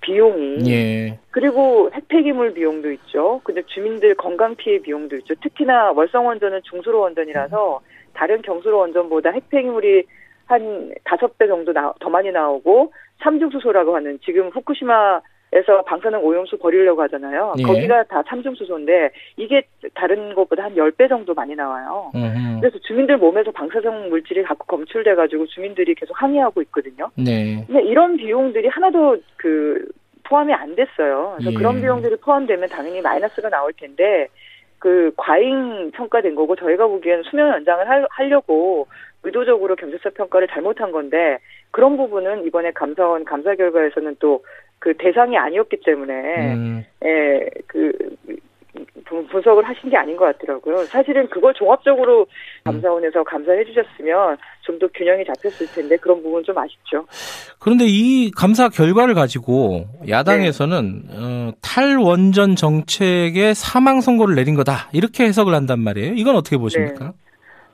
S7: 비용이. 예. 그리고 핵폐기물 비용도 있죠. 근데 주민들 건강 피해 비용도 있죠. 특히나 월성 원전은 중수로 원전이라서 다른 경수로 원전보다 핵폐기물이 한 다섯 배 정도 나, 더 많이 나오고 삼중수소라고 하는 지금 후쿠시마 에서 방사능 오염수 버리려고 하잖아요. 예. 거기가 다 삼중수소인데 이게 다른 것보다 한 10배 정도 많이 나와요. 음흠. 그래서 주민들 몸에서 방사성 물질이 자꾸 검출돼 가지고 주민들이 계속 항의하고 있거든요. 네. 근데 이런 비용들이 하나도 그 포함이 안 됐어요. 그래서 예. 그런 비용들이 포함되면 당연히 마이너스가 나올 텐데 그 과잉 평가된 거고 저희가 보기에는 수명 연장을 하, 하려고 의도적으로 경제적 평가를 잘못한 건데 그런 부분은 이번에 감사원 감사 결과에서는 또 그 대상이 아니었기 때문에 음. 예, 그 분석을 하신 게 아닌 것 같더라고요. 사실은 그걸 종합적으로 감사원에서 감사해 주셨으면 좀 더 균형이 잡혔을 텐데 그런 부분 좀 아쉽죠.
S2: 그런데 이 감사 결과를 가지고 야당에서는 네. 어, 탈원전 정책의 사망 선고를 내린 거다 이렇게 해석을 한단 말이에요. 이건 어떻게 보십니까? 네.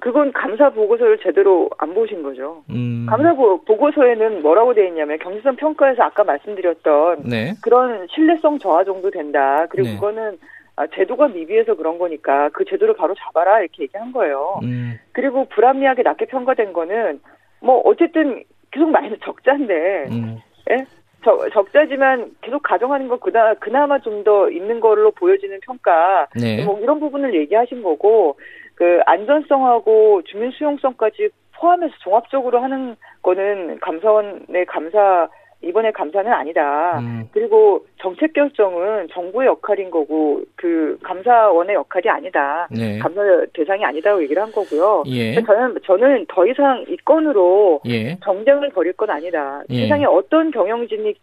S7: 그건 감사 보고서를 제대로 안 보신 거죠. 음. 감사 보고서에는 뭐라고 돼 있냐면 경제성 평가에서 아까 말씀드렸던 네. 그런 신뢰성 저하 정도 된다. 그리고 네. 그거는 아, 제도가 미비해서 그런 거니까 그 제도를 바로 잡아라 이렇게 얘기한 거예요. 음. 그리고 불합리하게 낮게 평가된 거는 뭐 어쨌든 계속 마이너스 적자인데 음. 예? 적, 적자지만 계속 가정하는 거 그나, 그나마 좀 더 있는 걸로 보여지는 평가 네. 뭐 이런 부분을 얘기하신 거고 그 안전성하고 주민 수용성까지 포함해서 종합적으로 하는 거는 감사원의 감사 이번에 감사는 아니다. 음. 그리고 정책 결정은 정부의 역할인 거고 그 감사원의 역할이 아니다. 네. 감사 대상이 아니다고 얘기를 한 거고요. 예. 저는 저는 더 이상 이 건으로 예. 정쟁을 벌일 건 아니다. 예. 세상에 어떤 경영진이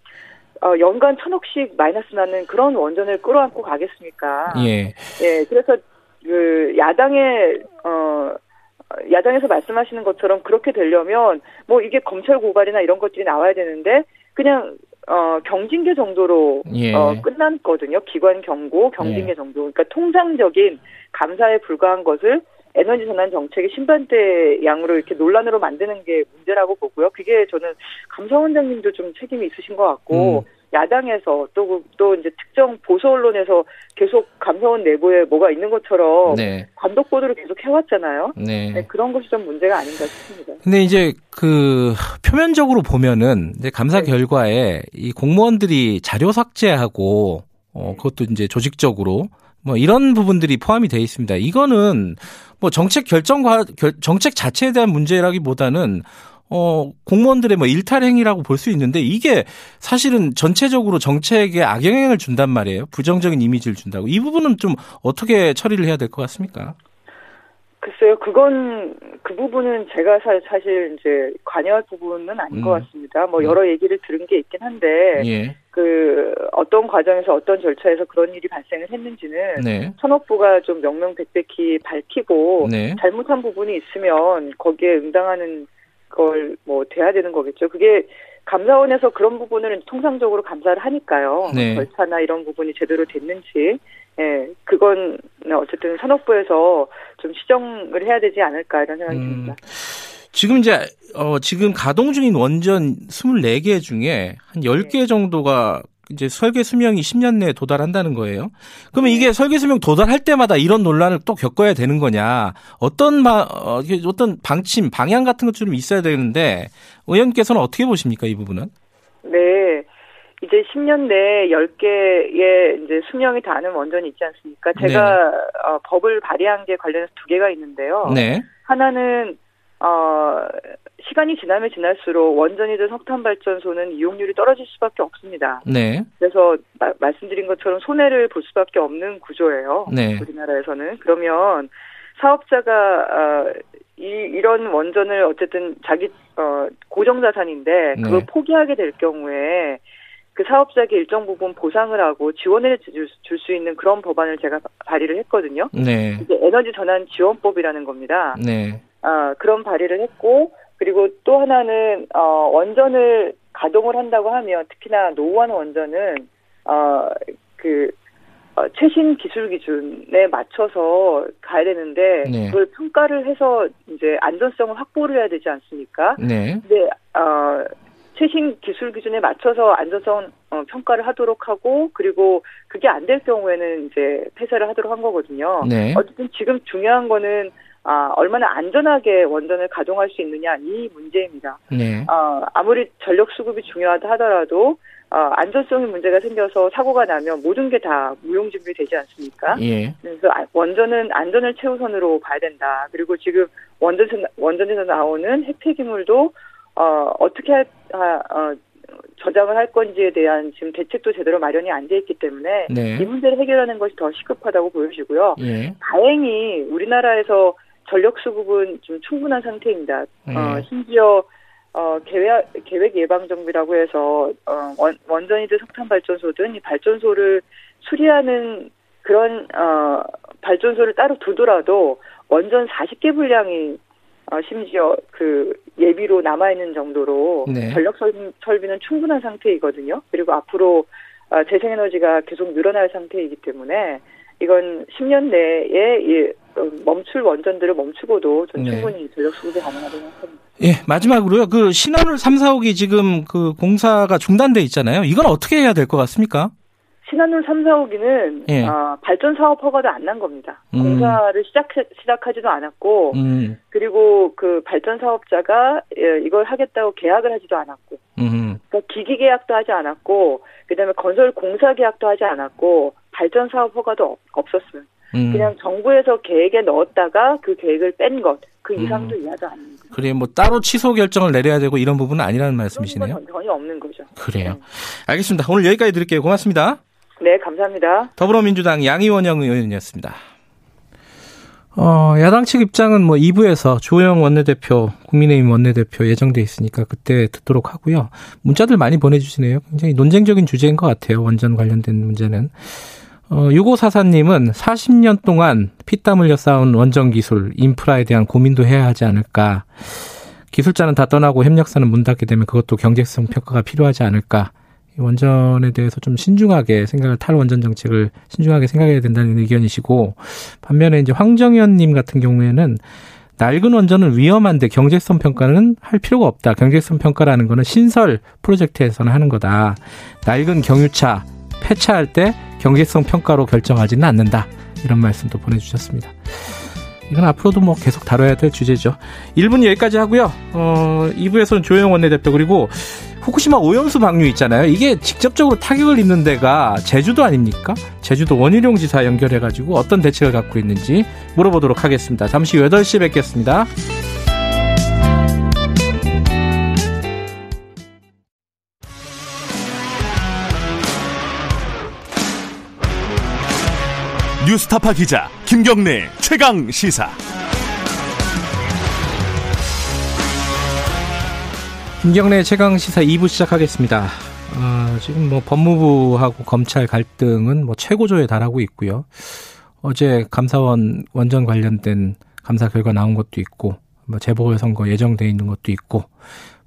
S7: 어, 연간 천억씩 마이너스 나는 그런 원전을 끌어안고 가겠습니까? 예. 예. 그래서 그 야당의 어 야당에서 말씀하시는 것처럼 그렇게 되려면 뭐 이게 검찰 고발이나 이런 것들이 나와야 되는데 그냥 어 경징계 정도로 예. 어 끝났거든요. 기관 경고, 경징계 예. 정도. 그러니까 통상적인 감사에 불과한 것을 에너지 전환 정책의 신반대 양으로 이렇게 논란으로 만드는 게 문제라고 보고요. 그게 저는 감사원장님도 좀 책임이 있으신 것 같고 음. 야당에서 또, 또 이제 특정 보수 언론에서 계속 감사원 내부에 뭐가 있는 것처럼 네. 단독 보도를 계속 해왔잖아요. 네. 네, 그런 것이 좀 문제가 아닌가 싶습니다.
S2: 근데 이제 그 표면적으로 보면은 이제 감사 네. 결과에 이 공무원들이 자료 삭제하고 어, 그것도 이제 조직적으로 뭐 이런 부분들이 포함이 되어 있습니다. 이거는 뭐 정책 결정과 정책 자체에 대한 문제라기보다는 어, 공무원들의 뭐 일탈 행위라고 볼 수 있는데 이게 사실은 전체적으로 정책에 악영향을 준단 말이에요. 부정적인 이미지를 준다고. 이 부분은 좀 어떻게 처리를 해야 될 것 같습니까?
S7: 글쎄요, 그건 그 부분은 제가 사실 이제 관여할 부분은 아닌 음. 것 같습니다. 뭐 네. 여러 얘기를 들은 게 있긴 한데 예. 그 어떤 과정에서 어떤 절차에서 그런 일이 발생을 했는지는 네. 천업부가 좀 명명백백히 밝히고 네. 잘못한 부분이 있으면 거기에 응당하는 걸 뭐 돼야 되는 거겠죠. 그게 감사원에서 그런 부분을 통상적으로 감사를 하니까요. 네. 절차나 이런 부분이 제대로 됐는지, 예, 그건 어쨌든 산업부에서 좀 시정을 해야 되지 않을까 이런 생각이 음, 듭니다.
S2: 지금 이제 어 지금 가동 중인 원전 24개 중에 한 10개 정도가 이제 설계 수명이 10년 내에 도달한다는 거예요. 그러면 이게 설계 수명 도달할 때마다 이런 논란을 또 겪어야 되는 거냐? 어떤 바, 어, 어떤 방침, 방향 같은 것 좀 있어야 되는데 의원께서는 어떻게 보십니까 이 부분은?
S7: 네. 이제 10년 내에 10개의 이제 수명이 다는 원전이 있지 않습니까? 제가 네. 어, 법을 발의한 게 관련해서 두 개가 있는데요. 네. 하나는 어, 시간이 지나면 지날수록 원전이든 석탄 발전소는 이용률이 떨어질 수밖에 없습니다. 네. 그래서 마, 말씀드린 것처럼 손해를 볼 수밖에 없는 구조예요. 네. 우리나라에서는 그러면 사업자가 어, 이, 이런 원전을 어쨌든 자기 어, 고정 자산인데 그걸 네. 포기하게 될 경우에 그 사업자에게 일정 부분 보상을 하고 지원을 줄 수 있는 그런 법안을 제가 발의를 했거든요. 네. 이게 에너지 전환 지원법이라는 겁니다. 네. 어, 그런 발의를 했고 그리고 또 하나는 어, 원전을 가동을 한다고 하면 특히나 노후한 원전은 어, 그 어, 최신 기술 기준에 맞춰서 가야 되는데 네. 그걸 평가를 해서 이제 안전성을 확보를 해야 되지 않습니까? 네. 근데 어, 최신 기술 기준에 맞춰서 안전성 어, 평가를 하도록 하고 그리고 그게 안 될 경우에는 이제 폐쇄를 하도록 한 거거든요. 네. 어쨌든 지금 중요한 거는 아, 얼마나 안전하게 원전을 가동할 수 있느냐 이 문제입니다. 네. 어, 아무리 전력 수급이 중요하다 하더라도 어, 안전성의 문제가 생겨서 사고가 나면 모든 게 다 무용지물이 되지 않습니까? 예. 그래서 아, 원전은 안전을 최우선으로 봐야 된다. 그리고 지금 원전 원전에서 나오는 핵폐기물도 어, 어떻게 하, 어, 저장을 할 건지에 대한 지금 대책도 제대로 마련이 안 돼 있기 때문에 네. 이 문제를 해결하는 것이 더 시급하다고 보여지고요. 예. 다행히 우리나라에서 전력 수급은 좀 충분한 상태입니다. 예. 어, 심지어 어, 계획, 계획 예방 정비라고 해서, 어, 원, 원전이든 석탄 발전소든 이 발전소를 수리하는 그런, 어, 발전소를 따로 두더라도 원전 40개 분량이, 어, 심지어 그 예비로 남아 있는 정도로 네. 전력 설비, 는 충분한 상태이거든요. 그리고 앞으로 어, 재생에너지가 계속 늘어날 상태이기 때문에 이건 10년 내에 멈출 원전들을 멈추고도 전 네. 충분히 네. 전력 수급이 가능하다고 생각합니다.
S2: 예, 마지막으로요. 그 신한울 3, 4호기 지금 그 공사가 중단돼 있잖아요. 이건 어떻게 해야 될 것 같습니까?
S7: 신한울 3, 4호기는 예. 어, 발전 사업 허가도 안 난 겁니다. 음. 공사를 시작 시작하지도 않았고 음. 그리고 그 발전 사업자가 예, 이걸 하겠다고 계약을 하지도 않았고 음. 그러니까 기기 계약도 하지 않았고 그다음에 건설 공사 계약도 하지 않았고 발전 사업 허가도 없었어요. 음. 그냥 정부에서 계획에 넣었다가 그 계획을 뺀 것, 그 음. 이상도 음. 이하도 아닙니다.
S2: 그래, 뭐 따로 취소 결정을 내려야 되고 이런 부분은 아니라는 말씀이시네요.
S7: 전혀 없는 거죠.
S2: 그래요. 네. 알겠습니다. 오늘 여기까지 드릴게요. 고맙습니다.
S7: 네, 감사합니다.
S2: 더불어민주당 양희원영 의원이었습니다. 어, 야당 측 입장은 뭐 2부에서 조영 원내대표, 국민의힘 원내대표 예정돼 있으니까 그때 듣도록 하고요. 문자들 많이 보내주시네요. 굉장히 논쟁적인 주제인 것 같아요. 원전 관련된 문제는. 어, 6544님은 40년 동안 피땀 흘려 쌓은 원전 기술, 인프라에 대한 고민도 해야 하지 않을까. 기술자는 다 떠나고 협력사는 문 닫게 되면 그것도 경제성 평가가 필요하지 않을까. 원전에 대해서 좀 신중하게 생각을 탈원전 정책을 신중하게 생각해야 된다는 의견이시고 반면에 이제 황정현 님 같은 경우에는 낡은 원전은 위험한데 경제성 평가는 할 필요가 없다. 경제성 평가라는 거는 신설 프로젝트에서는 하는 거다. 낡은 경유차 폐차할 때 경제성 평가로 결정하지는 않는다. 이런 말씀도 보내주셨습니다. 이건 앞으로도 뭐 계속 다뤄야 될 주제죠. 1분 여기까지 하고요. 어, 2부에서는 조영 원내대표 그리고 후쿠시마 오염수 방류 있잖아요. 이게 직접적으로 타격을 입는 데가 제주도 아닙니까? 제주도 원희룡 지사 연결해가지고 어떤 대책을 갖고 있는지 물어보도록 하겠습니다. 잠시 8시에 뵙겠습니다.
S1: 뉴스타파 기자 김경래 최강 시사.
S2: 김경래 최강 시사 2부 시작하겠습니다. 어, 지금 뭐 법무부하고 검찰 갈등은 뭐 최고조에 달하고 있고요. 어제 감사원 원전 관련된 감사 결과 나온 것도 있고, 뭐 재보궐선거 예정돼 있는 것도 있고,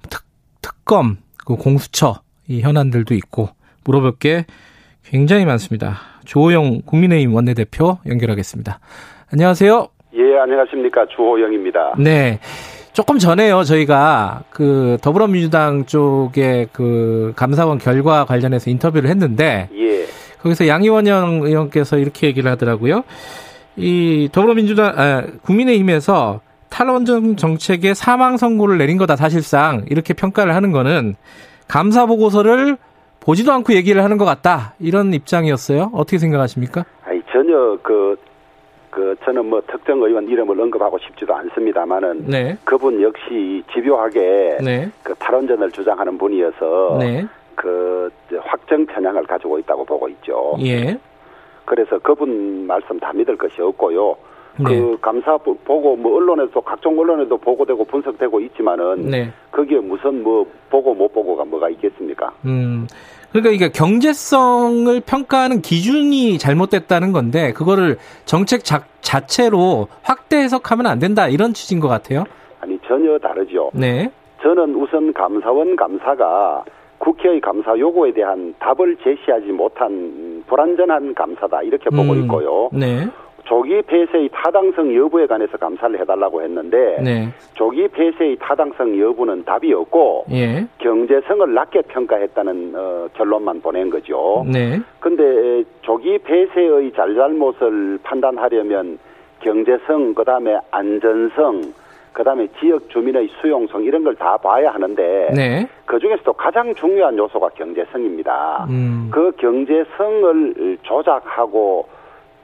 S2: 특, 특검, 그 공수처 이 현안들도 있고 물어볼 게 굉장히 많습니다. 조호영 국민의힘 원내대표 연결하겠습니다. 안녕하세요.
S8: 예, 안녕하십니까. 주호영입니다.
S2: 네. 조금 전에요, 저희가 그 더불어민주당 쪽에 그 감사원 결과 관련해서 인터뷰를 했는데, 예. 거기서 양희원영 의원께서 이렇게 얘기를 하더라고요. 이 더불어민주당, 아, 국민의힘에서 탈원전 정책에 사망 선고를 내린 거다, 사실상. 이렇게 평가를 하는 거는 감사 보고서를 보지도 않고 얘기를 하는 것 같다 이런 입장이었어요. 어떻게 생각하십니까?
S8: 아니 전혀 그. 그 저는 뭐 특정 의원 이름을 언급하고 싶지도 않습니다만은 네. 그분 역시 집요하게 네. 그 탈원전을 주장하는 분이어서 네. 그 확정 편향을 가지고 있다고 보고 있죠. 예. 그래서 그분 말씀 다 믿을 것이 없고요. 네. 그 감사 보고 뭐 언론에도 각종 언론에도 보고되고 분석되고 있지만은 네. 거기에 무슨 뭐 보고 못 보고가 뭐가 있겠습니까? 음.
S2: 그러니까 이게 경제성을 평가하는 기준이 잘못됐다는 건데 그거를 정책 자, 자체로 확대 해석하면 안 된다 이런 취지인 것 같아요.
S8: 아니 전혀 다르죠. 네. 저는 우선 감사원 감사가 국회의 감사 요구에 대한 답을 제시하지 못한 불완전한 감사다 이렇게 보고 음, 있고요. 네. 조기 폐쇄의 타당성 여부에 관해서 감사를 해달라고 했는데 네. 조기 폐쇄의 타당성 여부는 답이 없고 예. 경제성을 낮게 평가했다는 어, 결론만 보낸 거죠. 네. 근데 조기 폐쇄의 잘잘못을 판단하려면 경제성 그다음에 안전성 그다음에 지역 주민의 수용성 이런 걸 다 봐야 하는데 네. 그 중에서도 가장 중요한 요소가 경제성입니다. 음. 그 경제성을 조작하고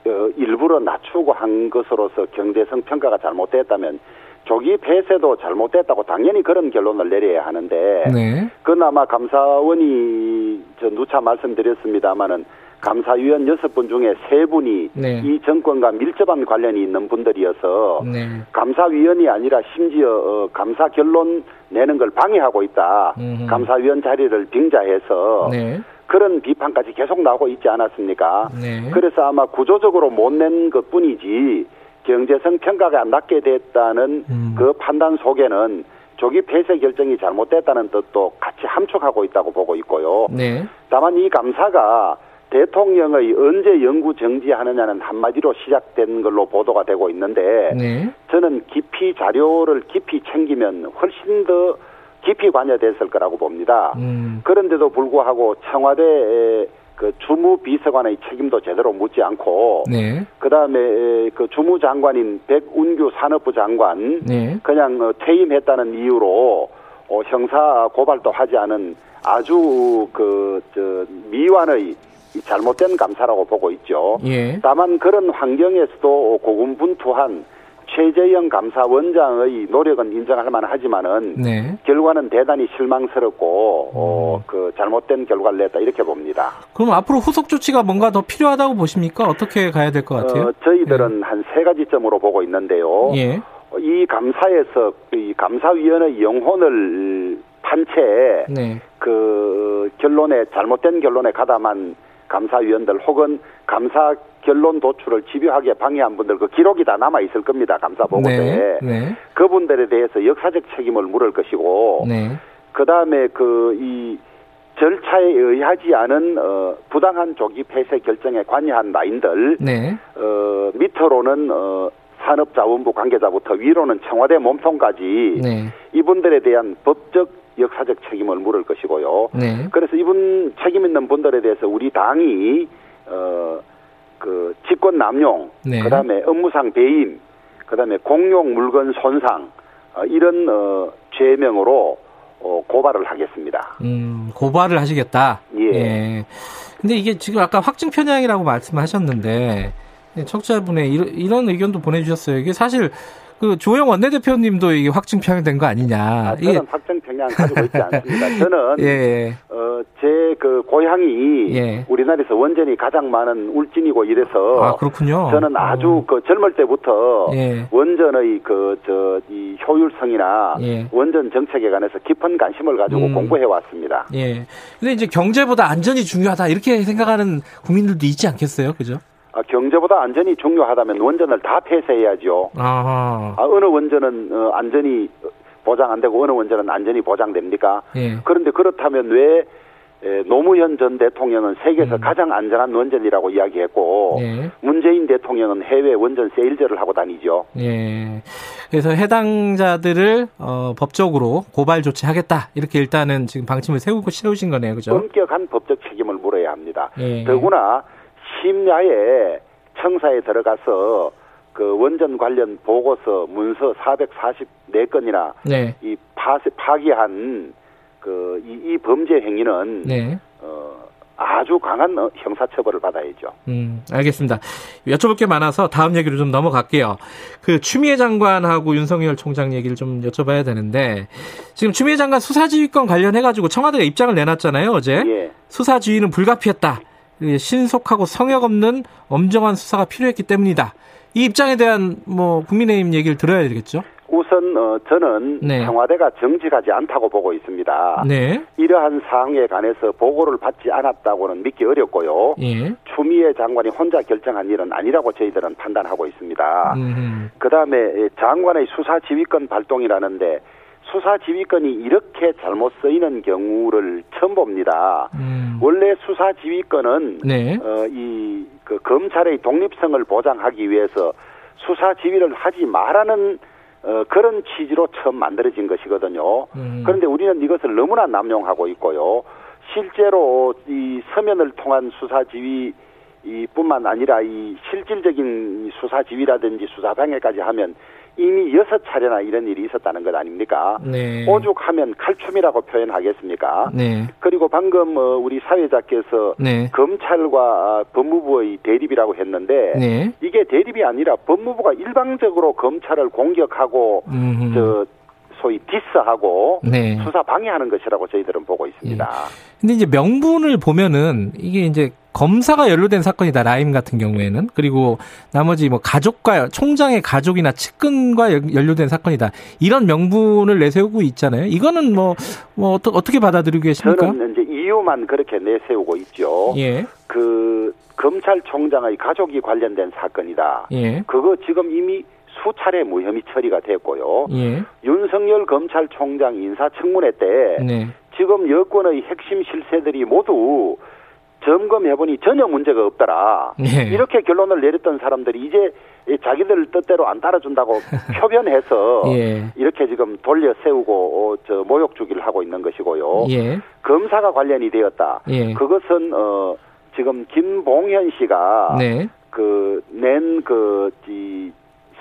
S8: 어, 일부러 낮추고 한 것으로서 경제성 평가가 잘못됐다면 조기 폐쇄도 잘못됐다고 당연히 그런 결론을 내려야 하는데 네. 그나마 감사원이 저 누차 말씀드렸습니다마는 감사위원 여섯 분 중에 세 분이 네. 이 정권과 밀접한 관련이 있는 분들이어서 네. 감사위원이 아니라 심지어 어, 감사 결론 내는 걸 방해하고 있다. 음흠. 감사위원 자리를 빙자해서 네. 그런 비판까지 계속 나오고 있지 않았습니까? 네. 그래서 아마 구조적으로 못 낸 것 뿐이지 경제성 평가가 낮게 됐다는 음. 그 판단 속에는 조기 폐쇄 결정이 잘못됐다는 뜻도 같이 함축하고 있다고 보고 있고요. 네. 다만 이 감사가 대통령의 언제 영구 정지하느냐는 한마디로 시작된 걸로 보도가 되고 있는데 네. 저는 깊이 자료를 깊이 챙기면 훨씬 더 깊이 관여됐을 거라고 봅니다. 음. 그런데도 불구하고 청와대 그 주무 비서관의 책임도 제대로 묻지 않고 네. 그다음에 그 주무 장관인 백운규 산업부 장관 네. 그냥 어, 퇴임했다는 이유로 어, 형사 고발도 하지 않은 아주 그 저 미완의 잘못된 감사라고 보고 있죠. 예. 다만 그런 환경에서도 고군분투한 최재형 감사원장의 노력은 인정할 만하지만은 네. 결과는 대단히 실망스럽고 어, 음. 그 잘못된 결과를 냈다 이렇게 봅니다.
S2: 그럼 앞으로 후속 조치가 뭔가 더 필요하다고 보십니까? 어떻게 가야 될 것 같아요? 어,
S8: 저희들은 네. 한세 가지 점으로 보고 있는데요. 예. 이 감사에서 이 감사위원회 영혼을 판채 네. 그 결론에 잘못된 결론에 가담한 감사위원들 혹은 감사 결론 도출을 집요하게 방해한 분들 그 기록이 다 남아 있을 겁니다. 감사 보고서에 네, 네. 그분들에 대해서 역사적 책임을 물을 것이고 네. 그 다음에 그 이 절차에 의하지 않은 어, 부당한 조기 폐쇄 결정에 관여한 라인들 네. 어, 밑으로는 어, 산업자원부 관계자부터 위로는 청와대 몸통까지 네. 이분들에 대한 법적 역사적 책임을 물을 것이고요. 네. 그래서 이분 책임 있는 분들에 대해서 우리 당이 어 그 직권 남용, 네. 그다음에 업무상 배임, 그다음에 공용 물건 손상 어, 이런 어 죄명으로 어, 고발을 하겠습니다.
S2: 음, 고발을 하시겠다. 예. 예. 근데 이게 지금 아까 확증 편향이라고 말씀하셨는데 청취자분의 이런, 이런 의견도 보내주셨어요. 이게 사실 그 조영 원내대표님도 이게 확증 편향된 거 아니냐. 아,
S8: 저는 이게... 확증 편향 가지고 있지 않습니다. 저는 [LAUGHS] 예, 예. 어, 제 그 고향이 예. 우리나라에서 원전이 가장 많은 울진이고 이래서
S2: 아, 그렇군요.
S8: 저는 아주 어. 그 젊을 때부터 예. 원전의 그 저 이 효율성이나 예. 원전 정책에 관해서 깊은 관심을 가지고 음. 공부해 왔습니다.
S2: 예. 근데 이제 경제보다 안전이 중요하다 이렇게 생각하는 국민들도 있지 않겠어요? 그죠?
S8: 아, 경제보다 안전이 중요하다면 원전을 다 폐쇄해야죠. 아, 어느 원전은 어, 안전이 보장 안 되고 어느 원전은 안전이 보장됩니까? 예. 그런데 그렇다면 왜 에, 노무현 전 대통령은 세계에서 음. 가장 안전한 원전이라고 이야기했고 예. 문재인 대통령은 해외 원전 세일제를 하고 다니죠.
S2: 예. 그래서 해당자들을 어, 법적으로 고발 조치하겠다 이렇게 일단은 지금 방침을 세우고 세우신 거네요, 그죠?
S8: 엄격한 법적 책임을 물어야 합니다. 예. 더구나 심야에 청사에 들어가서 그 원전 관련 보고서 문서 444건이나 네. 이 파, 파기한 그이 이 범죄 행위는 네. 어 아주 강한 어, 형사처벌을 받아야죠.
S2: 음, 알겠습니다. 여쭤볼 게 많아서 다음 얘기로 좀 넘어갈게요. 그 추미애 장관하고 윤석열 총장 얘기를 좀 여쭤봐야 되는데 지금 추미애 장관 수사지휘권 관련해 가지고 청와대가 입장을 내놨잖아요 어제. 예. 수사지휘는 불가피했다. 신속하고 성역 없는 엄정한 수사가 필요했기 때문이다. 이 입장에 대한 뭐 국민의힘 얘기를 들어야 되겠죠.
S8: 우선 어, 저는 네. 청와대가 정직하지 않다고 보고 있습니다. 네. 이러한 사항에 관해서 보고를 받지 않았다고는 믿기 어렵고요. 예. 추미애 장관이 혼자 결정한 일은 아니라고 저희들은 판단하고 있습니다. 그 다음에 장관의 수사 지휘권 발동이라는데 수사 지휘권이 이렇게 잘못 쓰이는 경우를 처음 봅니다. 음. 원래 수사 지휘권은 네. 어, 이 그 검찰의 독립성을 보장하기 위해서 수사 지휘를 하지 말라는 어, 그런 취지로 처음 만들어진 것이거든요. 음. 그런데 우리는 이것을 너무나 남용하고 있고요. 실제로 이 서면을 통한 수사 지휘 이 뿐만 아니라 이 실질적인 수사 지휘라든지 수사 방해까지 하면 이미 여섯 차례나 이런 일이 있었다는 것 아닙니까? 네. 오죽하면 칼춤이라고 표현하겠습니까? 네. 그리고 방금 어, 우리 사회자께서 네. 검찰과 법무부의 대립이라고 했는데 네. 이게 대립이 아니라 법무부가 일방적으로 검찰을 공격하고 음흠. 저 소위 디스하고 네. 수사 방해하는 것이라고 저희들은 보고 있습니다. 예.
S2: 근데 이제 명분을 보면은 이게 이제 검사가 연루된 사건이다 라임 같은 경우에는 그리고 나머지 뭐 가족과 총장의 가족이나 측근과 연루된 사건이다 이런 명분을 내세우고 있잖아요. 이거는 뭐뭐 뭐 어떻게 받아들이고 계십니까?
S8: 저는 이제 이유만 그렇게 내세우고 있죠. 예. 그 검찰총장의 가족이 관련된 사건이다. 예. 그거 지금 이미 수차례 무혐의 처리가 됐고요. 예. 윤석열 검찰총장 인사청문회 때 네. 지금 여권의 핵심 실세들이 모두 점검해보니 전혀 문제가 없더라. 예. 이렇게 결론을 내렸던 사람들이 이제 자기들 뜻대로 안 따라준다고 [LAUGHS] 표변해서 예. 이렇게 지금 돌려 세우고 어, 저 모욕 주기를 하고 있는 것이고요. 예. 검사가 관련이 되었다. 예. 그것은 어 지금 김봉현 씨가 네. 그낸 그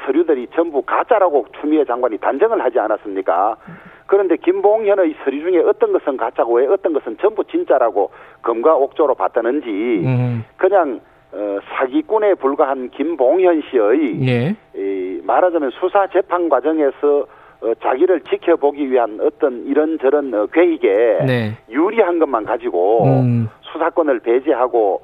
S8: 서류들이 전부 가짜라고 추미애 장관이 단정을 하지 않았습니까? 그런데 김봉현의 서류 중에 어떤 것은 가짜고 왜 어떤 것은 전부 진짜라고 검과 옥조로 봤다는지 음. 그냥 어, 사기꾼에 불과한 김봉현 씨의 예. 이, 말하자면 수사 재판 과정에서 어, 자기를 지켜보기 위한 어떤 이런저런 어, 계획에 네. 유리한 것만 가지고 음. 수사권을 배제하고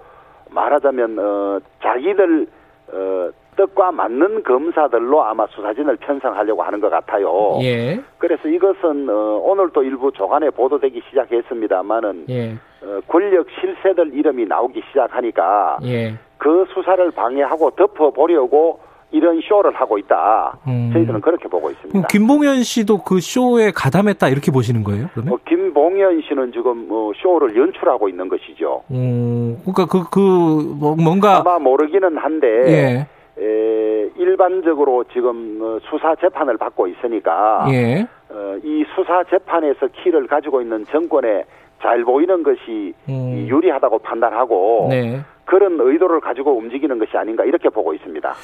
S8: 말하자면 어, 자기들 어, 뜻과 맞는 검사들로 아마 수사진을 편성하려고 하는 것 같아요. 예. 그래서 이것은 어, 오늘 또 일부 조간에 보도되기 시작했습니다만은 예. 어, 권력 실세들 이름이 나오기 시작하니까 예. 그 수사를 방해하고 덮어보려고 이런 쇼를 하고 있다. 음. 저희들은 그렇게 보고 있습니다.
S2: 김봉현 씨도 그 쇼에 가담했다 이렇게 보시는 거예요? 그러면? 어,
S8: 김봉현 씨는 지금 뭐 쇼를 연출하고 있는 것이죠.
S2: 음, 그러니까 그, 그, 뭐 뭔가.
S8: 아마 모르기는 한데. 예. 에, 일반적으로 지금 어, 수사 재판을 받고 있으니까 예. 어, 이 수사 재판에서 키를 가지고 있는 정권에 잘 보이는 것이 음. 유리하다고 판단하고 네. 그런 의도를 가지고 움직이는 것이 아닌가 이렇게 보고 있습니다.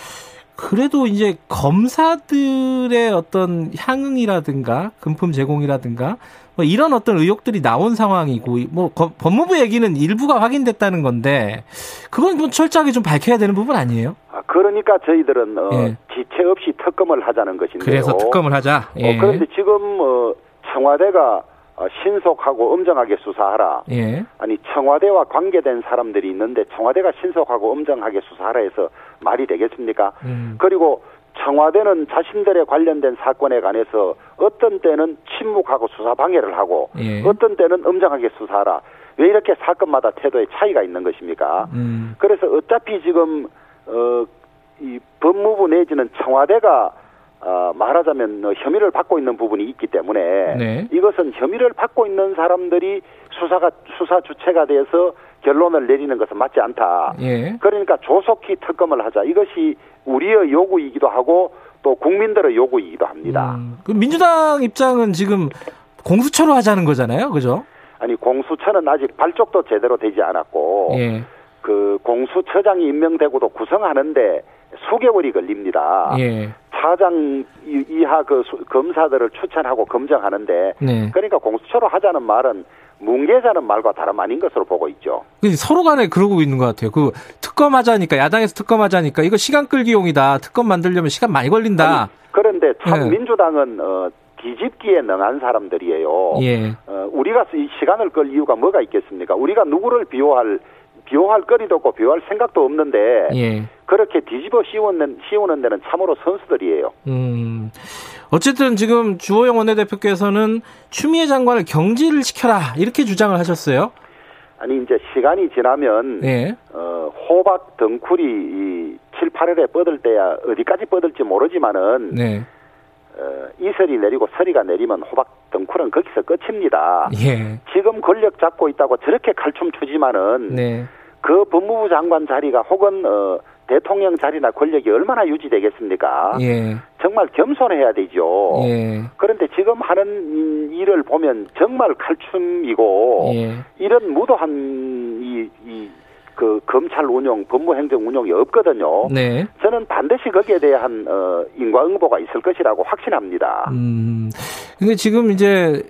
S2: 그래도 이제 검사들의 어떤 향응이라든가 금품 제공이라든가 뭐 이런 어떤 의혹들이 나온 상황이고 뭐 법무부 얘기는 일부가 확인됐다는 건데 그건 좀 철저하게 좀 밝혀야 되는 부분 아니에요?
S8: 아, 그러니까 저희들은 어, 예. 지체 없이 특검을 하자는 것인데요.
S2: 그래서 특검을 하자.
S8: 예. 어, 그런데 지금 어, 청와대가 어, 신속하고 엄정하게 수사하라. 예. 아니 청와대와 관계된 사람들이 있는데 청와대가 신속하고 엄정하게 수사하라 해서 말이 되겠습니까? 음. 그리고 청와대는 자신들의 관련된 사건에 관해서 어떤 때는 침묵하고 수사 방해를 하고 예. 어떤 때는 엄정하게 수사하라. 왜 이렇게 사건마다 태도에 차이가 있는 것입니까? 음. 그래서 어차피 지금 어, 이 법무부 내지는 청와대가 어, 말하자면 어, 혐의를 받고 있는 부분이 있기 때문에 네. 이것은 혐의를 받고 있는 사람들이 수사가 수사 주체가 돼서 결론을 내리는 것은 맞지 않다. 예. 그러니까 조속히 특검을 하자. 이것이 우리의 요구이기도 하고 또 국민들의 요구이기도 합니다. 음,
S2: 그 민주당 입장은 지금 공수처로 하자는 거잖아요, 그죠?
S8: 아니 공수처는 아직 발족도 제대로 되지 않았고 예. 그 공수처장이 임명되고도 구성하는데 수개월이 걸립니다. 예. 차장 이하 그 검사들을 추천하고 검증하는데 네. 그러니까 공수처로 하자는 말은 뭉개자는 말과 다름 아닌 것으로 보고 있죠.
S2: 서로 간에 그러고 있는 것 같아요. 그 특검하자니까 야당에서 특검하자니까 이거 시간 끌기용이다. 특검 만들려면 시간 많이 걸린다. 아니,
S8: 그런데 참 네. 민주당은 어, 뒤집기에 능한 사람들이에요. 예. 어, 우리가 이 시간을 끌 이유가 뭐가 있겠습니까? 우리가 누구를 비호할 비호할 거리도 없고 비호할 생각도 없는데 예. 그렇게 뒤집어 씌우는, 씌우는 데는 참으로 선수들이에요. 음.
S2: 어쨌든 지금 주호영 원내대표께서는 추미애 장관을 경질을 시켜라 이렇게 주장을 하셨어요.
S8: 아니 이제 시간이 지나면 예. 어, 호박 덩쿨이 이 7, 8월에 뻗을 때야 어디까지 뻗을지 모르지만은 네. 어, 이슬이 내리고 서리가 내리면 호박 덩쿨은 거기서 끝입니다. 예. 지금 권력 잡고 있다고 저렇게 칼춤 추지만은 네. 그 법무부 장관 자리가 혹은 어, 대통령 자리나 권력이 얼마나 유지되겠습니까? 예. 정말 겸손해야 되죠. 예. 그런데 지금 하는 일을 보면 정말 칼춤이고 예. 이런 무도한 이, 이 그 검찰 운영, 법무행정 운영이 없거든요. 네. 저는 반드시 거기에 대한 어, 인과응보가 있을 것이라고 확신합니다. 음.
S2: 근데 지금 이제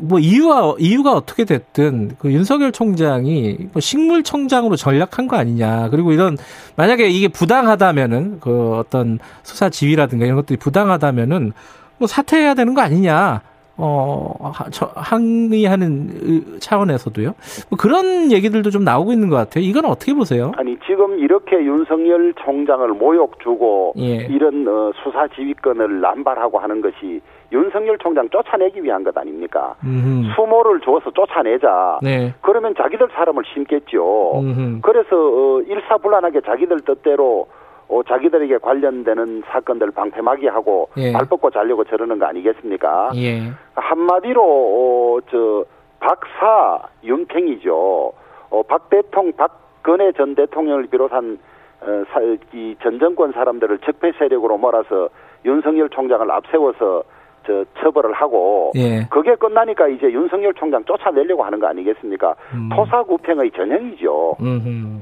S2: 뭐 이유가 이유가 어떻게 됐든 그 윤석열 총장이 뭐 식물청장으로 전략한 거 아니냐 그리고 이런 만약에 이게 부당하다면은 그 어떤 수사 지휘라든가 이런 것들이 부당하다면은 뭐 사퇴해야 되는 거 아니냐 어, 항의하는 차원에서도요. 뭐 그런 얘기들도 좀 나오고 있는 것 같아요. 이건 어떻게 보세요?
S8: 아니, 지금 이렇게 윤석열 총장을 모욕 주고 예. 이런 어, 수사 지휘권을 남발하고 하는 것이 윤석열 총장 쫓아내기 위한 것 아닙니까? 음흠. 수모를 줘서 쫓아내자. 네. 그러면 자기들 사람을 심겠죠. 음흠. 그래서 어, 일사불란하게 자기들 뜻대로 어, 자기들에게 관련되는 사건들 방패막이 하고 예. 발 뻗고 자려고 저러는 거 아니겠습니까? 예. 한마디로 어, 저 박사 윤팽이죠. 어, 박 대통 박근혜 전 대통령을 비롯한 어, 사, 이전 정권 사람들을 적폐 세력으로 몰아서 윤석열 총장을 앞세워서 저 처벌을 하고 예. 그게 끝나니까 이제 윤석열 총장 쫓아내려고 하는 거 아니겠습니까? 음. 토사구팽의 전형이죠. 음흠.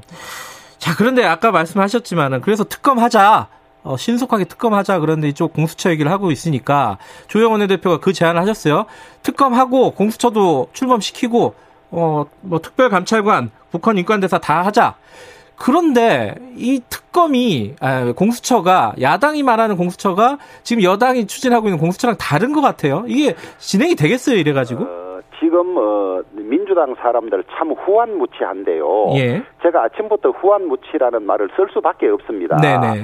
S2: 자, 그런데 아까 말씀하셨지만은 그래서 특검하자. 어, 신속하게 특검하자 그런데 이쪽 공수처 얘기를 하고 있으니까 조영원 대표가 그 제안을 하셨어요. 특검하고 공수처도 출범시키고 어, 뭐 특별감찰관, 북한 인권대사 다 하자. 그런데 이 특검이 아, 공수처가 야당이 말하는 공수처가 지금 여당이 추진하고 있는 공수처랑 다른 것 같아요. 이게 진행이 되겠어요, 이래 가지고? 어...
S8: 지금 어, 민주당 사람들 참 후한무치한데요. 예. 제가 아침부터 후한무치라는 말을 쓸 수밖에 없습니다. 네네.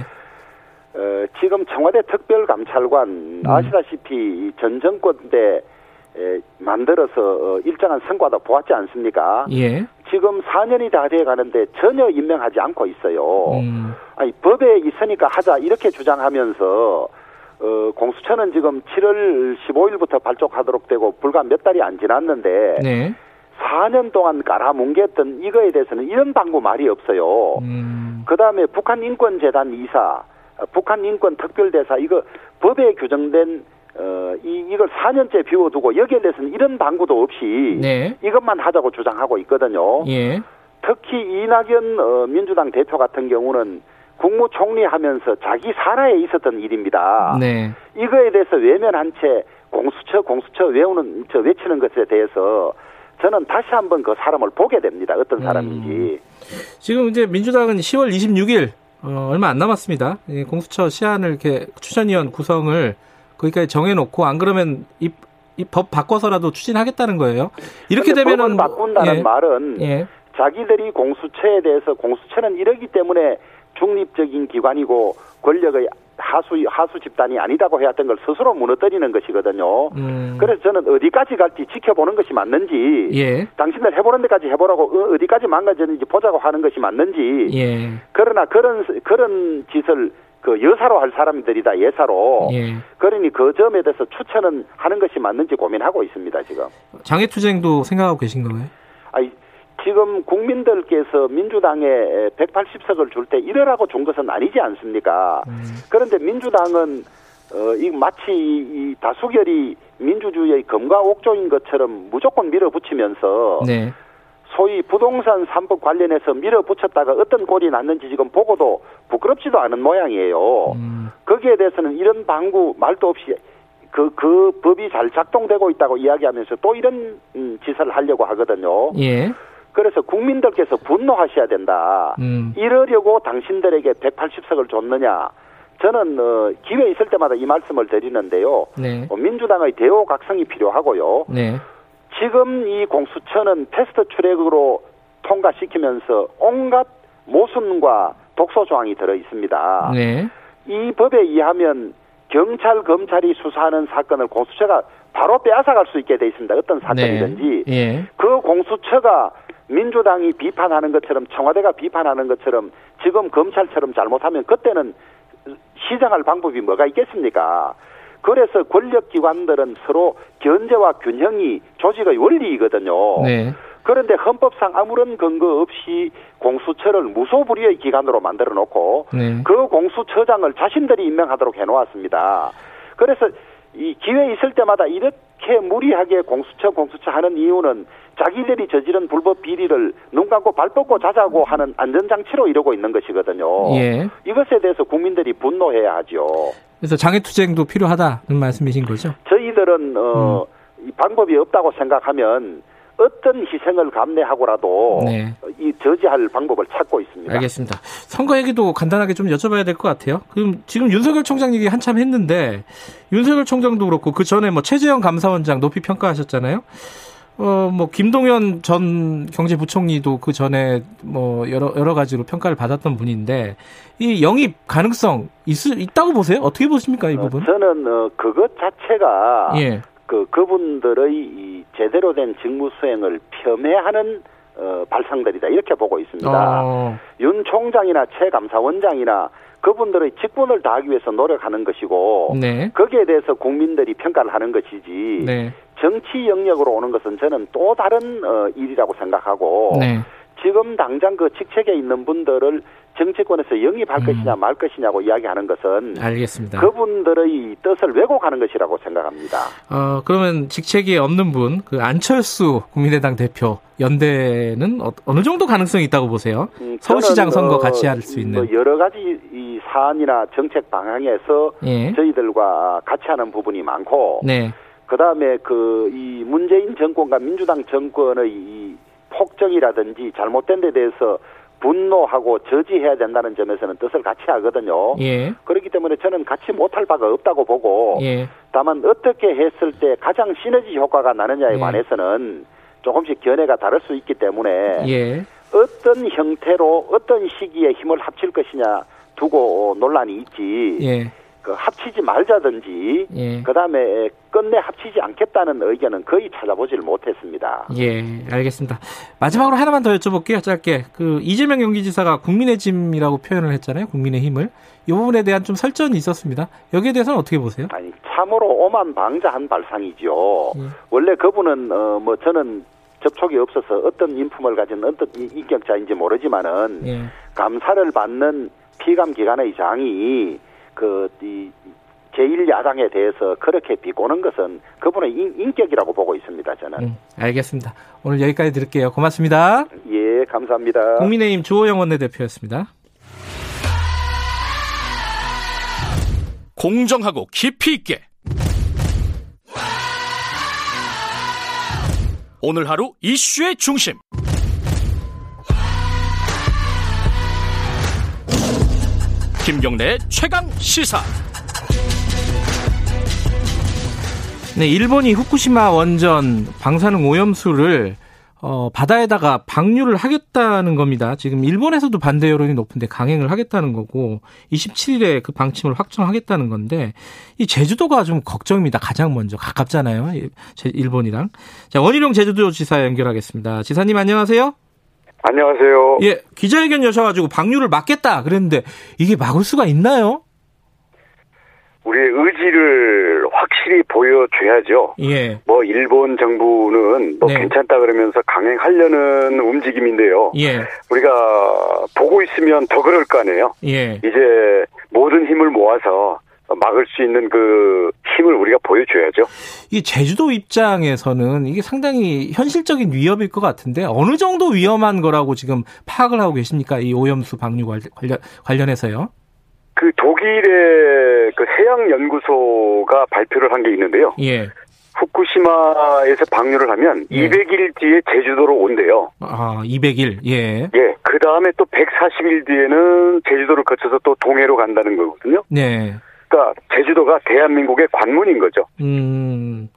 S8: 어, 지금 청와대 특별감찰관 음. 아시다시피 전 정권 때 에, 만들어서 어, 일정한 성과도 보았지 않습니까? 예. 지금 4년이 다 돼 가는데 전혀 임명하지 않고 있어요. 음. 아니 법에 있으니까 하자 이렇게 주장하면서 어, 공수처는 지금 7월 15일부터 발족하도록 되고 불과 몇 달이 안 지났는데 네. 4년 동안 깔아뭉갰던 이거에 대해서는 이런 방구 말이 없어요. 음. 그 다음에 북한 인권재단 이사, 북한 인권 특별대사 이거 법에 규정된 어, 이, 이걸 4년째 비워두고 여기에 대해서는 이런 방구도 없이 네. 이것만 하자고 주장하고 있거든요. 예. 특히 이낙연 어, 민주당 대표 같은 경우는 국무총리 하면서 자기 사라에 있었던 일입니다. 네. 이거에 대해서 외면한 채 공수처 공수처 외우는 저 외치는 것에 대해서 저는 다시 한번 그 사람을 보게 됩니다. 어떤 음. 사람인지. 음.
S2: 지금 이제 민주당은 10월 26일 어, 얼마 안 남았습니다. 공수처 시안을 이렇게 추천위원 구성을 거기까지 정해놓고 안 그러면 이, 이 법 바꿔서라도 추진하겠다는 거예요. 이렇게 되면은
S8: 바꾼다는 예. 말은 예. 자기들이 공수처에 대해서 공수처는 이러기 때문에 중립적인 기관이고 권력의 하수 하수 집단이 아니다고 해왔던 걸 스스로 무너뜨리는 것이거든요. 음. 그래서 저는 어디까지 갈지 지켜보는 것이 맞는지, 예. 당신들 해보는 데까지 해보라고 어, 어디까지 망가졌는지 보자고 하는 것이 맞는지. 예. 그러나 그런 그런 짓을 그 여사로 할 사람들이다 예사로. 예. 그러니 그 점에 대해서 추천은 하는 것이 맞는지 고민하고 있습니다 지금.
S2: 장애투쟁도 생각하고 계신 거예요?
S8: 아니 지금 국민들께서 민주당에 180석을 줄 때 이러라고 준 것은 아니지 않습니까? 음. 그런데 민주당은 어, 이 마치 이 다수결이 민주주의의 검과 옥조인 것처럼 무조건 밀어붙이면서 네. 소위 부동산 삼법 관련해서 밀어붙였다가 어떤 꼴이 났는지 지금 보고도 부끄럽지도 않은 모양이에요. 음. 거기에 대해서는 이런 방구 말도 없이 그, 그 법이 잘 작동되고 있다고 이야기하면서 또 이런 음, 짓을 하려고 하거든요. 예. 그래서 국민들께서 분노하셔야 된다. 음. 이러려고 당신들에게 180석을 줬느냐. 저는 어, 기회 있을 때마다 이 말씀을 드리는데요. 네. 어, 민주당의 대오각성이 필요하고요. 네. 지금 이 공수처는 패스트 트랙으로 통과시키면서 온갖 모순과 독소 조항이 들어 있습니다. 네. 이 법에 의하면 경찰 검찰이 수사하는 사건을 공수처가 바로 빼앗아갈 수 있게 돼 있습니다. 어떤 사건이든지 네. 예. 그 공수처가 민주당이 비판하는 것처럼 청와대가 비판하는 것처럼 지금 검찰처럼 잘못하면 그때는 시정할 방법이 뭐가 있겠습니까? 그래서 권력기관들은 서로 견제와 균형이 조직의 원리이거든요. 네. 그런데 헌법상 아무런 근거 없이 공수처를 무소불위의 기관으로 만들어 놓고 네. 그 공수처장을 자신들이 임명하도록 해 놓았습니다. 그래서 이 기회 있을 때마다 이렇게 무리하게 공수처 공수처 하는 이유는 자기들이 저지른 불법 비리를 눈 감고 발 뻗고 자자고 하는 안전장치로 이러고 있는 것이거든요. 예. 이것에 대해서 국민들이 분노해야 하죠.
S2: 그래서 장애투쟁도 필요하다는 말씀이신 거죠?
S8: 저희들은 어, 음. 방법이 없다고 생각하면 어떤 희생을 감내하고라도 네. 이 저지할 방법을 찾고 있습니다.
S2: 알겠습니다. 선거 얘기도 간단하게 좀 여쭤봐야 될 것 같아요. 그럼 지금 윤석열 총장 얘기 한참 했는데 윤석열 총장도 그렇고 그 전에 뭐 최재형 감사원장 높이 평가하셨잖아요. 어, 뭐, 김동연 전 경제부총리도 그 전에 뭐, 여러, 여러 가지로 평가를 받았던 분인데, 이 영입 가능성 있, 있다고 보세요? 어떻게 보십니까, 이 어, 부분?
S8: 어, 저는, 어, 그것 자체가, 예. 그, 그분들의 이 제대로 된 직무 수행을 폄훼하는 어, 발상들이다. 이렇게 보고 있습니다. 어. 윤 총장이나 최 감사원장이나 그분들의 직분을 다하기 위해서 노력하는 것이고 네. 거기에 대해서 국민들이 평가를 하는 것이지 네. 정치 영역으로 오는 것은 저는 또 다른 어, 일이라고 생각하고 네. 지금 당장 그 직책에 있는 분들을 정치권에서 영입할 음. 것이냐 말 것이냐고 이야기하는 것은
S2: 알겠습니다.
S8: 그분들의 뜻을 왜곡하는 것이라고 생각합니다.
S2: 어, 그러면 직책이 없는 분, 그 안철수 국민의당 대표 연대는 어, 느 정도 가능성이 있다고 보세요? 음, 서울시장 선거 어, 같이 할 수 있는
S8: 뭐 여러 가지 이 사안이나 정책 방향에서 예. 저희들과 같이 하는 부분이 많고 네. 그다음에 그 이 문재인 정권과 민주당 정권의 이 폭정이라든지 잘못된 데 대해서 분노하고 저지해야 된다는 점에서는 뜻을 같이 하거든요. 예. 그렇기 때문에 저는 같이 못할 바가 없다고 보고 예. 다만 어떻게 했을 때 가장 시너지 효과가 나느냐에 예. 관해서는 조금씩 견해가 다를 수 있기 때문에 예. 어떤 형태로 어떤 시기에 힘을 합칠 것이냐 두고 논란이 있지. 예. 그 합치지 말자든지 예. 그다음에 끝내 합치지 않겠다는 의견은 거의 찾아보지를 못했습니다.
S2: 예, 알겠습니다. 마지막으로 하나만 더 여쭤볼게요. 짧게 그 이재명 경기지사가 국민의 짐이라고 표현을 했잖아요. 국민의 힘을 이 부분에 대한 좀 설전이 있었습니다. 여기에 대해서는 어떻게 보세요?
S8: 아니 참으로 오만 방자한 발상이죠. 예. 원래 그분은 어, 뭐 저는 접촉이 없어서 어떤 인품을 가진 어떤 인격자인지 모르지만은 예. 감사를 받는 피감 기관의 장이 그이 제1야당에 대해서 그렇게 비꼬는 것은 그분의 인, 격이라고 보고 있습니다. 저는. 음,
S2: 알겠습니다. 오늘 여기까지 들을게요. 고맙습니다.
S8: 예, 감사합니다.
S2: 국민의힘 주호영 원내대표였습니다.
S1: 공정하고 깊이 있게 오늘 하루 이슈의 중심 김경래 최강 시사.
S2: 네, 일본이 후쿠시마 원전 방사능 오염수를 어, 바다에다가 방류를 하겠다는 겁니다. 지금 일본에서도 반대 여론이 높은데 강행을 하겠다는 거고 27일에 그 방침을 확정하겠다는 건데 이 제주도가 좀 걱정입니다. 가장 먼저 가깝잖아요. 일본이랑. 자, 원희룡 제주도지사 연결하겠습니다. 지사님 안녕하세요.
S9: 안녕하세요.
S2: 예, 기자회견 여셔가지고 방류를 막겠다 그랬는데 이게 막을 수가 있나요?
S9: 우리의 의지를 확실히 보여줘야죠. 예. 뭐 일본 정부는 뭐 네. 괜찮다 그러면서 강행하려는 움직임인데요. 예. 우리가 보고 있으면 더 그럴 거 아니에요. 예. 이제 모든 힘을 모아서 막을 수 있는 그 힘을 우리가 보여줘야죠.
S2: 이 제주도 입장에서는 이게 상당히 현실적인 위협일 것 같은데 어느 정도 위험한 거라고 지금 파악을 하고 계십니까? 이 오염수 방류 관련, 관련해서요?
S9: 그 독일의 그 해양 연구소가 발표를 한 게 있는데요. 예. 후쿠시마에서 방류를 하면 예. 200일 뒤에 제주도로 온대요.
S2: 아, 200일. 예.
S9: 예. 그 다음에 또 140일 뒤에는 제주도를 거쳐서 또 동해로 간다는 거거든요. 네. 그러니까 제주도가 대한민국의 관문인 거죠. 음.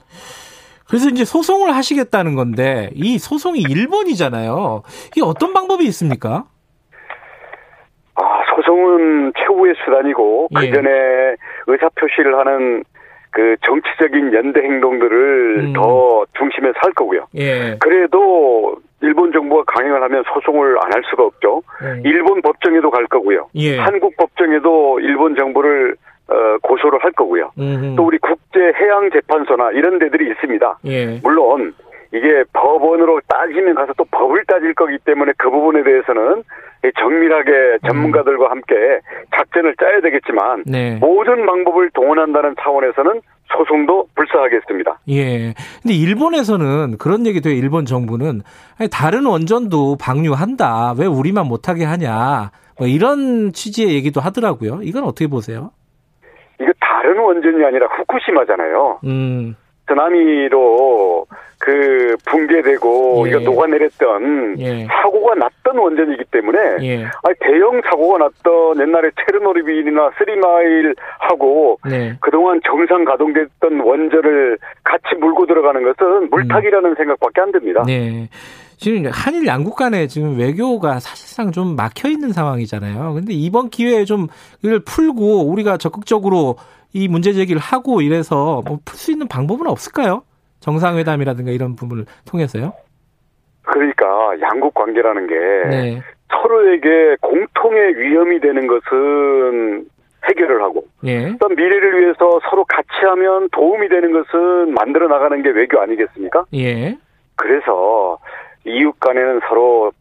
S2: 그래서 이제 소송을 하시겠다는 건데 이 소송이 일본이잖아요. 이게 어떤 방법이 있습니까?
S9: 아, 소송은 최후의 수단이고 예. 그 전에 의사 표시를 하는 그 정치적인 연대 행동들을 음. 더 중심에 살 거고요. 예. 그래도 일본 정부가 강행을 하면 소송을 안 할 수가 없죠. 음. 일본 법정에도 갈 거고요. 예. 한국 법정에도 일본 정부를 어, 고소를 할 거고요. 음흠. 또 우리 국제해양재판소나 이런 데들이 있습니다. 예. 물론 이게 법원으로 따지면 가서 또 법을 따질 거기 때문에 그 부분에 대해서는 정밀하게 전문가들과 함께 작전을 짜야 되겠지만 네. 모든 방법을 동원한다는 차원에서는 소송도 불사하겠습니다.
S2: 예. 근데 일본에서는 그런 얘기도 해요. 일본 정부는 다른 원전도 방류한다. 왜 우리만 못하게 하냐. 뭐 이런 취지의 얘기도 하더라고요. 이건 어떻게 보세요?
S9: 이거 다른 원전이 아니라 후쿠시마잖아요. 음. 쓰나미로 그 붕괴되고 예. 이거 녹아내렸던 예. 사고가 났던 원전이기 때문에 예. 아니, 대형 사고가 났던 옛날에 체르노르빌이나 쓰리마일하고 네. 그동안 정상 가동됐던 원전을 같이 물고 들어가는 것은 물타기라는 음. 생각밖에 안 듭니다. 네.
S2: 지금 한일 양국 간에 지금 외교가 사실상 좀 막혀 있는 상황이잖아요. 근데 이번 기회에 좀 이걸 풀고 우리가 적극적으로 이 문제 제기를 하고 이래서 뭐 풀 수 있는 방법은 없을까요? 정상회담이라든가 이런 부분을 통해서요?
S9: 그러니까 양국 관계라는 게 네. 서로에게 공통의 위험이 되는 것은 해결을 하고 예. 또 미래를 위해서 서로 같이 하면 도움이 되는 것은 만들어 나가는 게 외교 아니겠습니까? 예. 그래서 이웃 간에는 서로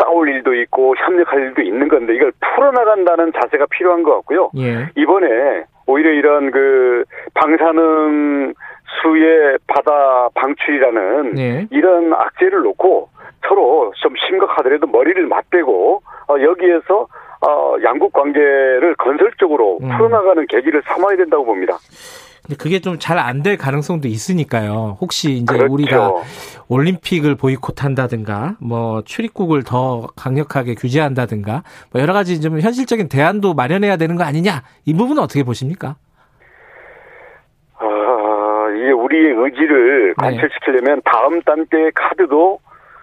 S9: 싸울 일도 있고 협력할 일도 있는 건데 이걸 풀어나간다는 자세가 필요한 것 같고요. 예. 이번에 오히려 이런 그 방사능 수의 바다 방출이라는 네. 이런 악재를 놓고 서로 좀 심각하더라도 머리를 맞대고 어, 여기에서 어, 양국 관계를 건설적으로 음. 풀어나가는 계기를 삼아야 된다고 봅니다.
S2: 근데 그게 좀 잘 안 될 가능성도 있으니까요. 혹시 이제 그렇죠. 우리가 올림픽을 보이콧한다든가, 뭐 출입국을 더 강력하게 규제한다든가, 뭐 여러 가지 좀 현실적인 대안도 마련해야 되는 거 아니냐? 이 부분은 어떻게 보십니까?
S9: 아, 이게 우리의 의지를 네. 관철시키려면 다음 단계의 카드도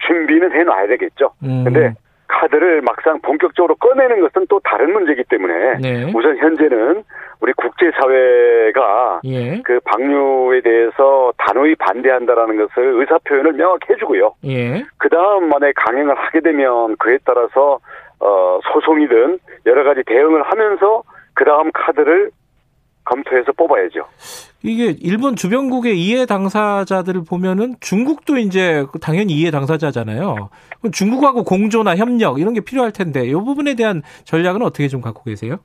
S9: 준비는 해놔야 되겠죠. 음. 근데 카드를 막상 본격적으로 꺼내는 것은 또 다른 문제이기 때문에 네. 우선 현재는 우리 국제사회가 예. 그 방류에 대해서 단호히 반대한다라는 것을 의사 표현을 명확히 해주고요. 예. 그 다음 만에 강행을 하게 되면 그에 따라서 어 소송이든 여러 가지 대응을 하면서 그 다음 카드를 검토해서 뽑아야죠.
S2: 이게 일본 주변국의 이해 당사자들을 보면은 중국도 이제 당연히 이해 당사자잖아요. 중국하고 공조나 협력 이런 게 필요할 텐데 이 부분에 대한 전략은 어떻게 좀 갖고 계세요?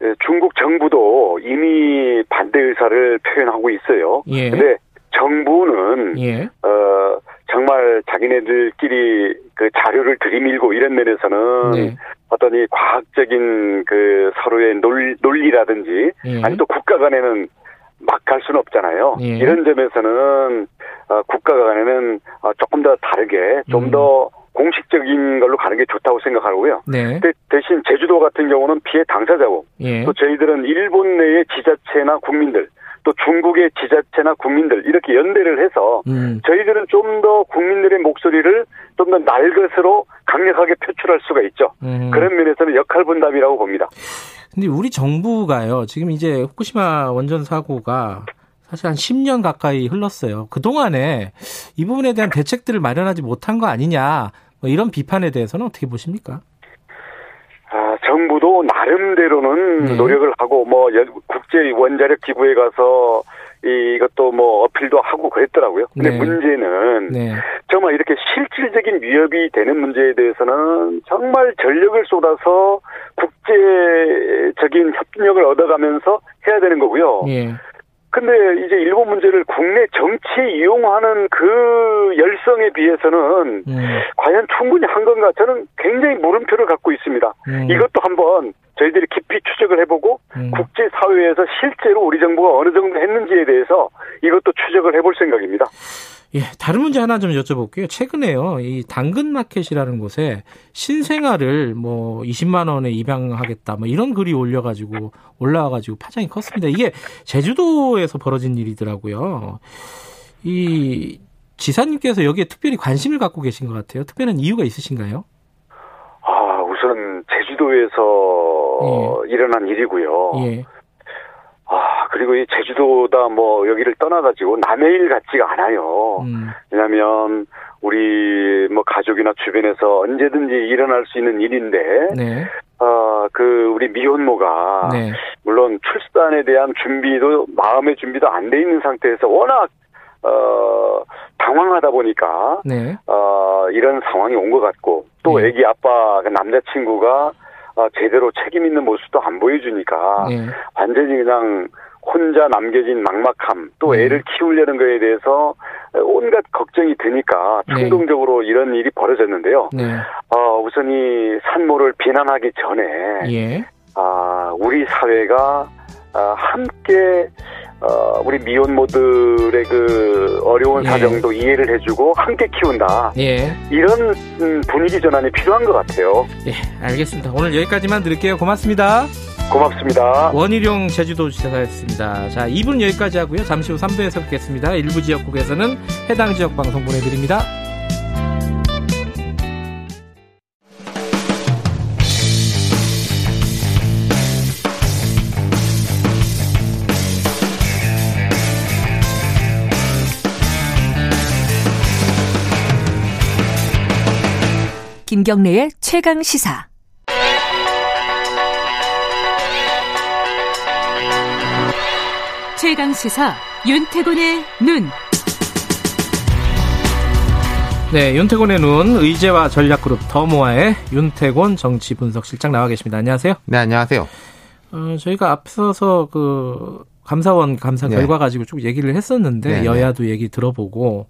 S9: 네, 중국 정부도 이미 반대 의사를 표현하고 있어요. 예. 근데 정부는 예. 어 정말 자기네들끼리 그 자료를 들이밀고 이런 면에서는 네. 어떤 이 과학적인 그 서로의 논, 논리라든지 예. 아니 또 국가 간에는 막 갈 수는 없잖아요. 예. 이런 점에서는 어, 국가 간에는 어, 조금 더 다르게 좀더 음. 공식적인 걸로 가는 게 좋다고 생각하고요. 네. 대신 제주도 같은 경우는 피해 당사자고 예. 또 저희들은 일본 내의 지자체나 국민들 또 중국의 지자체나 국민들 이렇게 연대를 해서 음. 저희들은 좀 더 국민들의 목소리를 좀 더 날것으로 강력하게 표출할 수가 있죠. 음. 그런 면에서는 역할 분담이라고 봅니다.
S2: 근데 우리 정부가요. 지금 이제 후쿠시마 원전 사고가 사실 한 10년 가까이 흘렀어요. 그동안에 이 부분에 대한 대책들을 마련하지 못한 거 아니냐. 뭐 이런 비판에 대해서는 어떻게 보십니까?
S9: 아, 정부도 나름대로는 네. 노력을 하고 뭐 국제 원자력 기구에 가서 이것도 뭐 어필도 하고 그랬더라고요. 근데 네. 문제는 네. 정말 이렇게 실질적인 위협이 되는 문제에 대해서는 정말 전력을 쏟아서 국제적인 협력을 얻어가면서 해야 되는 거고요. 네. 근데 이제 일본 문제를 국내 정치에 이용하는 그 열성에 비해서는 음. 과연 충분히 한 건가 저는 굉장히 물음표를 갖고 있습니다. 음. 이것도 한번 저희들이 깊이 추적을 해보고 음. 국제사회에서 실제로 우리 정부가 어느 정도 했는지에 대해서 이것도 추적을 해볼 생각입니다.
S2: 예, 다른 문제 하나 좀 여쭤볼게요. 최근에요, 이 당근마켓이라는 곳에 신생아를 뭐 20만 원에 입양하겠다, 뭐 이런 글이 올려가지고 올라와가지고 파장이 컸습니다. 이게 제주도에서 벌어진 일이더라고요. 이 지사님께서 여기에 특별히 관심을 갖고 계신 것 같아요. 특별한 이유가 있으신가요?
S9: 아, 우선 제주도에서 예. 일어난 일이고요. 예. 아, 그리고 이 제주도다 뭐 여기를 떠나가지고 남의 일 같지가 않아요. 음. 왜냐면 우리 뭐 가족이나 주변에서 언제든지 일어날 수 있는 일인데, 네. 어, 그 우리 미혼모가 네. 물론 출산에 대한 준비도 마음의 준비도 안 돼 있는 상태에서 워낙 어, 당황하다 보니까, 네. 어, 이런 상황이 온 것 같고, 또 네. 애기 아빠, 그 남자친구가 어, 제대로 책임 있는 모습도 안 보여주니까 네. 완전히 그냥 혼자 남겨진 막막함, 또 네. 애를 키우려는 거에 대해서 온갖 걱정이 드니까 네. 충동적으로 네. 이런 일이 벌어졌는데요. 네. 어, 우선 이 산모를 비난하기 전에 예. 아, 우리 사회가 아, 함께 어, 우리 미혼모들의 그 어려운 예. 사정도 이해를 해주고 함께 키운다. 예. 이런 음, 분위기 전환이 필요한 것 같아요.
S2: 예, 알겠습니다. 오늘 여기까지만 드릴게요. 고맙습니다.
S9: 고맙습니다.
S2: 원희룡 제주도지사였습니다. 자, 2분 여기까지 하고요. 잠시 후 3부에서 뵙겠습니다. 일부 지역국에서는 해당 지역 방송 보내드립니다.
S3: 김경래의 최강 시사. 최강 시사 윤태곤의 눈.
S2: 네, 윤태곤의 눈 의제와 전략그룹 더모아의 윤태곤 정치 분석실장 나와 계십니다. 안녕하세요.
S10: 네, 안녕하세요.
S2: 어, 저희가 앞서서 그 감사원 감사 네. 결과 가지고 쭉 얘기를 했었는데 네, 네. 여야도 얘기 들어보고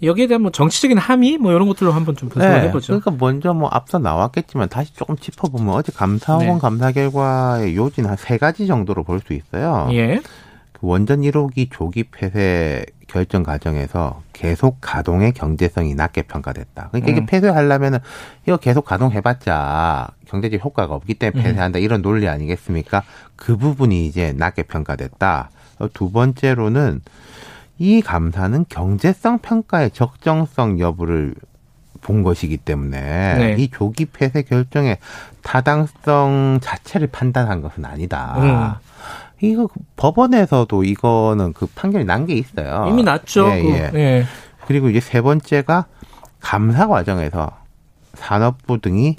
S2: 여기에 대한 뭐 정치적인 함의 뭐 이런 것들로 한번 좀 분석을 네. 해보죠.
S10: 그러니까 먼저 뭐 앞서 나왔겠지만 다시 조금 짚어보면 어제 감사원 네. 감사 결과의 요지는 한세 가지 정도로 볼 수 있어요. 예. 그 원전 1호기 조기 폐쇄 결정 과정에서 계속 가동의 경제성이 낮게 평가됐다. 그러니까 이게 음. 폐쇄하려면은 이거 계속 가동해봤자 경제적 효과가 없기 때문에 음. 폐쇄한다 이런 논리 아니겠습니까? 그 부분이 이제 낮게 평가됐다. 두 번째로는 이 감사는 경제성 평가의 적정성 여부를 본 것이기 때문에 네. 이 조기 폐쇄 결정의 타당성 자체를 판단한 것은 아니다. 음. 이거 법원에서도 이거는 그 판결이 난 게 있어요.
S2: 이미 났죠. 예, 예.
S10: 그, 예. 그리고 이제 세 번째가 감사 과정에서 산업부 등이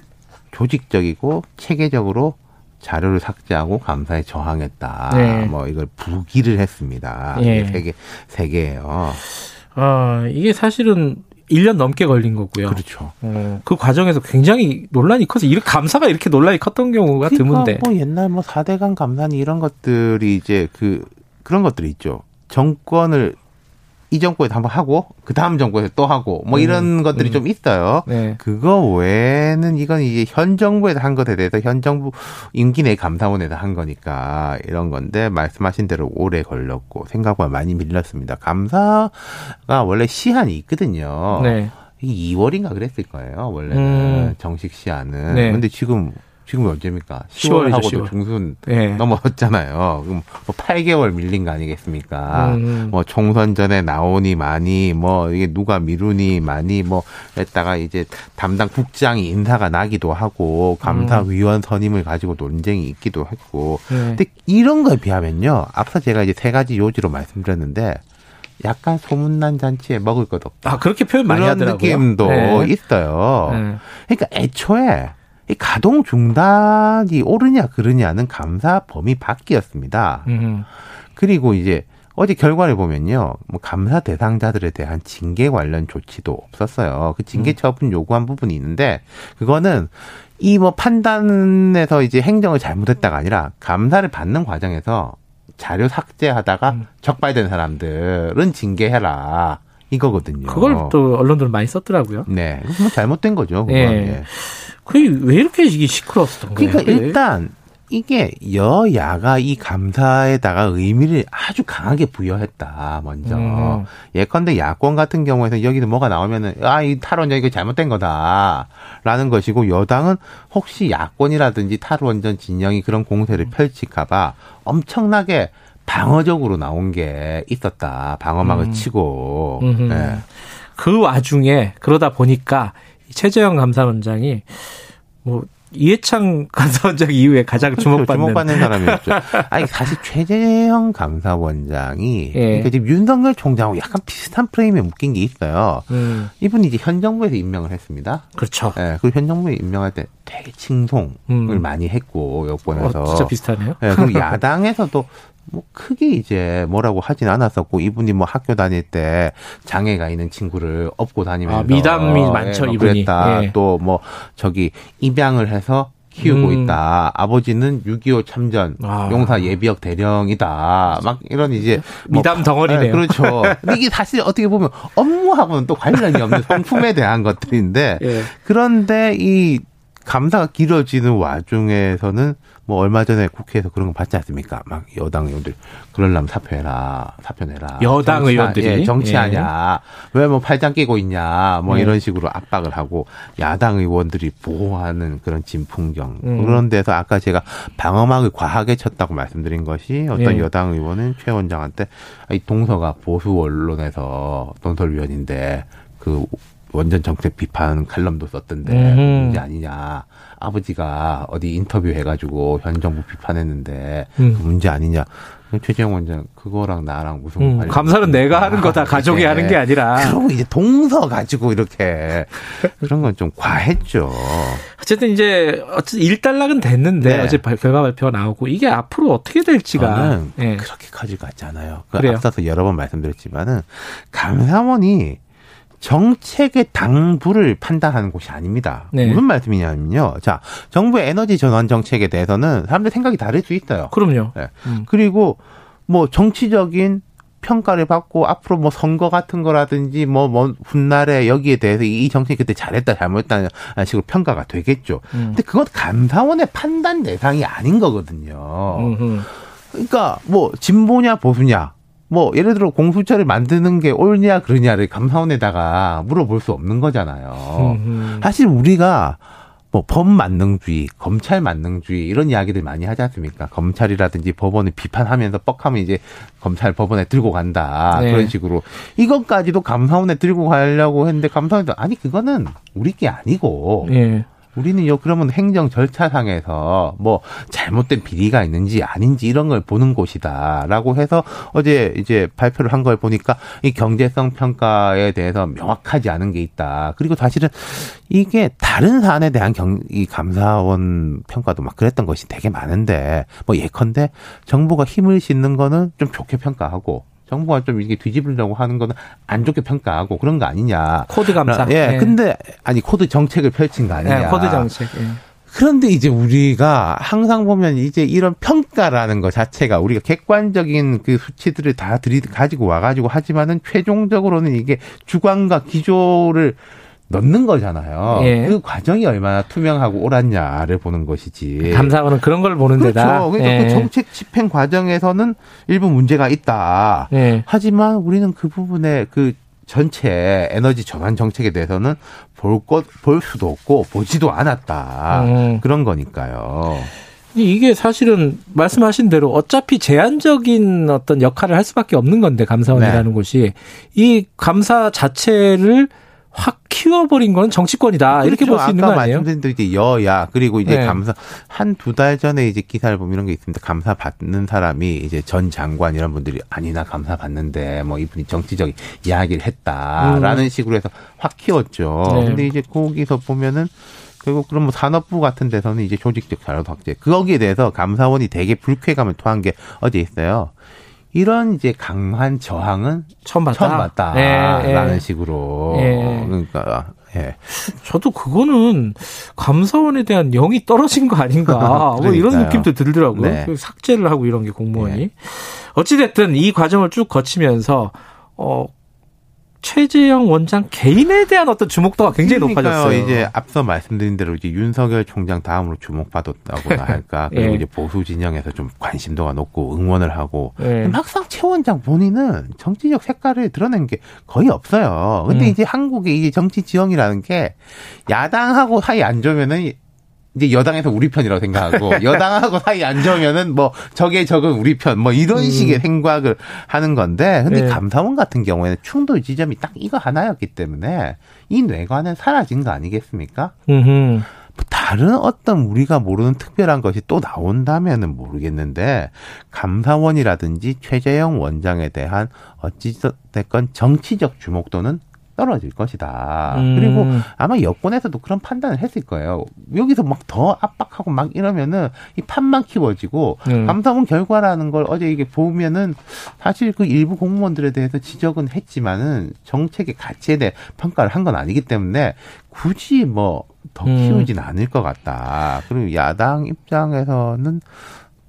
S10: 조직적이고 체계적으로 자료를 삭제하고 감사에 저항했다. 네. 뭐 이걸 부기를 했습니다. 예. 세 개, 세 개예요.
S2: 아, 이게 사실은 1년 넘게 걸린 거고요.
S10: 그렇죠.
S2: 어, 그 과정에서 굉장히 논란이 커서 이렇게 감사가 이렇게 논란이 컸던 경우가 그러니까 드문데.
S10: 뭐 옛날 뭐 4대강 감사니 이런 것들이 이제 그 그런 것들이 있죠. 정권을 이 정부에서 한번 하고 그 다음 정부에서 또 하고 뭐 이런 음, 것들이 음. 좀 있어요. 네. 그거 외에는 이건 이제 현 정부에서 한 것에 대해서 현 정부 임기 내 감사원에서 한 거니까 이런 건데 말씀하신 대로 오래 걸렸고 생각보다 많이 밀렸습니다. 감사가 원래 시한이 있거든요. 네. 2월인가 그랬을 거예요. 원래는 음. 정식 시한은. 네. 근데 지금 지금 언제입니까? 10월하고도 10월. 중순 네. 넘어섰잖아요. 그럼 뭐 8개월 밀린 거 아니겠습니까? 음. 뭐 총선 전에 나오니 많이 뭐 이게 누가 미루니 많이 뭐 했다가 이제 담당 국장이 인사가 나기도 하고 감사위원 선임을 가지고 논쟁이 있기도 했고. 네. 근데 이런 거에 비하면요. 앞서 제가 이제 세 가지 요지로 말씀드렸는데 약간 소문난 잔치에 먹을 것 없다.
S2: 아 그렇게 표현 많이 하더라고요.
S10: 느낌도 네. 있어요. 네. 그러니까 애초에 이 가동 중단이 옳으냐 그르냐는 감사 범위 밖이었습니다. 음. 그리고 이제 어제 결과를 보면요, 뭐 감사 대상자들에 대한 징계 관련 조치도 없었어요. 그 징계 음. 처분 요구한 부분이 있는데 그거는 이 뭐 판단에서 이제 행정을 잘못했다가 아니라 감사를 받는 과정에서 자료 삭제하다가 음. 적발된 사람들은 징계해라. 이거거든요.
S2: 그걸 또 언론들 많이 썼더라고요.
S10: 네. 뭐 잘못된 거죠. 그건. 네. 예.
S2: 그게 왜 이렇게 이게 시끄러웠던
S10: 거예요? 그러니까 일단 이게 여야가 이 감사에다가 의미를 아주 강하게 부여했다 먼저 음. 예컨대 야권 같은 경우에는 여기서 뭐가 나오면은 아 이 탈원전 이거 잘못된 거다라는 것이고 여당은 혹시 야권이라든지 탈원전 진영이 그런 공세를 펼칠까봐 엄청나게 방어적으로 나온 게 있었다 방어막을 음. 치고 네.
S2: 그 와중에 그러다 보니까 최재형 감사원장이 뭐 이해창 [LAUGHS] 감사원장 이후에 가장 그렇죠. 주목받는
S10: 주목받는 사람이었죠. [LAUGHS] 아니 사실 최재형 감사원장이 예. 그러니까 지금 윤석열 총장하고 약간 비슷한 프레임에 묶인 게 있어요. 음. 이분이 이제 현 정부에서 임명을 했습니다.
S2: 그렇죠.
S10: 예, 그리고 현 정부에 임명할 때 되게 칭송을 음. 많이 했고 여권에서
S2: 어, 진짜 비슷하네요.
S10: 예, 그리고 야당에서도 뭐 크게 이제 뭐라고 하진 않았었고 이분이 뭐 학교 다닐 때 장애가 있는 친구를 업고 다니면서 아,
S2: 미담이 많죠
S10: 예,
S2: 이분이
S10: 그랬다 예. 또뭐 저기 입양을 해서 키우고 음. 있다. 아버지는 6.25 참전 아. 용사 예비역 대령이다. 막 이런 이제
S2: 뭐 미담 덩어리네요. 네,
S10: 그렇죠. 이게 사실 어떻게 보면 업무하고는 또 관련이 없는 [LAUGHS] 성품에 대한 것들인데 예. 그런데 이 감사가 길어지는 와중에서는 뭐 얼마 전에 국회에서 그런 거 봤지 않습니까? 막 여당 의원들 그럴라면 사표해라, 사표내라.
S2: 여당 정치, 의원들이
S10: 예, 정치하냐? 예. 왜뭐 팔짱 끼고 있냐? 뭐 예. 이런 식으로 압박을 하고 야당 의원들이 보호하는 그런 진풍경 음. 그런 데서 아까 제가 방어막을 과하게 쳤다고 말씀드린 것이 어떤 예. 여당 의원은 최 원장한테 이 동서가 보수 언론에서 논설위원인데 그 원전 정책 비판 칼럼도 썼던데 음. 문제 아니냐. 아버지가 어디 인터뷰 해가지고 현 정부 비판했는데 음. 그 문제 아니냐. 최재형 원장 그거랑 나랑 무슨 음,
S2: 관련? 감사는 내가 하는 거다. 아, 가족이 네. 하는 게 아니라.
S10: 그러고 이제 동서 가지고 이렇게 그런 건 좀 과했죠.
S2: 어쨌든 이제 어쨌든 일단락은 됐는데 네. 어제 결과 발표가 나오고 이게 앞으로 어떻게 될지가
S10: 네. 그렇게까지 같지 않아요. 그 앞서서 여러 번 말씀드렸지만은 감사원이 정책의 당부를 판단하는 곳이 아닙니다. 네. 무슨 말씀이냐면요. 자, 정부의 에너지 전환 정책에 대해서는 사람들 생각이 다를 수 있어요.
S2: 그럼요.
S10: 네. 음. 그리고 뭐 정치적인 평가를 받고 앞으로 뭐 선거 같은 거라든지 뭐, 뭐 훗날에 여기에 대해서 이 정책이 그때 잘했다 잘못했다는 식으로 평가가 되겠죠. 음. 근데 그건 감사원의 판단 대상이 아닌 거거든요. 음흠. 그러니까 뭐 진보냐 보수냐 뭐 예를 들어 공수처를 만드는 게 옳냐 그러냐를 감사원에다가 물어볼 수 없는 거잖아요. 사실 우리가 뭐 법 만능주의, 검찰 만능주의 이런 이야기들 많이 하지 않습니까? 검찰이라든지 법원을 비판하면서 뻑하면 이제 검찰 법원에 들고 간다 네. 그런 식으로 이것까지도 감사원에 들고 가려고 했는데 감사원도 아니 그거는 우리 게 아니고 네. 우리는 요 그러면 행정 절차상에서 뭐 잘못된 비리가 있는지 아닌지 이런 걸 보는 곳이다라고 해서 어제 이제 발표를 한 걸 보니까 이 경제성 평가에 대해서 명확하지 않은 게 있다. 그리고 사실은 이게 다른 사안에 대한 경, 이 감사원 평가도 막 그랬던 것이 되게 많은데 뭐 예컨대 정부가 힘을 싣는 거는 좀 좋게 평가하고 정부가 좀 이게 뒤집으려고 하는 거는 안 좋게 평가하고 그런 거 아니냐.
S2: 코드 감사.
S10: 예. 네. 근데 아니 코드 정책을 펼친 거 아니냐. 네,
S2: 코드 정책. 예.
S10: 그런데 이제 우리가 항상 보면 이제 이런 평가라는 것 자체가 우리가 객관적인 그 수치들을 다 들이 가지고 와가지고 하지만은 최종적으로는 이게 주관과 기조를 넣는 거잖아요. 예. 그 과정이 얼마나 투명하고 옳았냐를 보는 것이지.
S2: 감사원은 그런 걸 보는
S10: 그렇죠.
S2: 데다.
S10: 그렇죠. 그러니까 그 예. 그 정책 집행 과정에서는 일부 문제가 있다. 예. 하지만 우리는 그 부분에 그 전체 에너지 전환 정책에 대해서는 볼 것, 볼 수도 없고 보지도 않았다. 음. 그런 거니까요.
S2: 이게 사실은 말씀하신 대로 어차피 제한적인 어떤 역할을 할 수밖에 없는 건데 감사원이라는 네. 곳이 이 감사 자체를 확 키워버린 건 정치권이다 그렇죠. 이렇게 볼 수 있는 거 아니에요?
S10: 말씀드린 대로 이제 여야 그리고 이제 네. 감사 한 두 달 전에 이제 기사를 보면 이런 게 있습니다. 감사 받는 사람이 이제 전 장관 이런 분들이 아니나 감사 받는데 뭐 이분이 정치적 이야기를 했다라는 음. 식으로 해서 확 키웠죠. 네. 근데 이제 거기서 보면은 결국 그럼 뭐 산업부 같은 데서는 이제 조직적 자료도 확대. 거기에 대해서 감사원이 되게 불쾌감을 토한 게 어제 있어요. 이런 이제 강한 저항은
S2: 처음 봤다.
S10: 처음 봤다라는 예, 예. 식으로 예. 그러니까 예.
S2: 저도 그거는 감사원에 대한 영이 떨어진 거 아닌가 뭐 [LAUGHS] 이런 느낌도 들더라고요. 네. 그 삭제를 하고 이런 게 공무원이 네. 어찌 됐든 이 과정을 쭉 거치면서 어 최재형 원장 개인에 대한 어떤 주목도가 굉장히 그러니까요. 높아졌어요.
S10: 이제 앞서 말씀드린 대로 이제 윤석열 총장 다음으로 주목받았다고나 [LAUGHS] 할까. 그리고 예. 이제 보수 진영에서 좀 관심도가 높고 응원을 하고. 예. 막상 최 원장 본인은 정치적 색깔을 드러낸 게 거의 없어요. 근데 음. 이제 한국의 이제 정치 지형이라는 게 야당하고 사이 안 좋으면은 이제 여당에서 우리 편이라고 생각하고 [LAUGHS] 여당하고 사이 안 좋으면은 뭐 적의 적은 우리 편 뭐 이런 음. 식의 생각을 하는 건데 근데 네. 감사원 같은 경우에는 충돌 지점이 딱 이거 하나였기 때문에 이 뇌관은 사라진 거 아니겠습니까? 뭐 다른 어떤 우리가 모르는 특별한 것이 또 나온다면은 모르겠는데 감사원이라든지 최재형 원장에 대한 어찌됐건 정치적 주목도는 떨어질 것이다. 음. 그리고 아마 여권에서도 그런 판단을 했을 거예요. 여기서 막 더 압박하고 막 이러면은 이 판만 키워지고 음. 감사원 결과라는 걸 어제 이게 보면은 사실 그 일부 공무원들에 대해서 지적은 했지만은 정책의 가치에 대해 평가를 한 건 아니기 때문에 굳이 뭐더 음. 키우진 않을 것 같다. 그리고 야당 입장에서는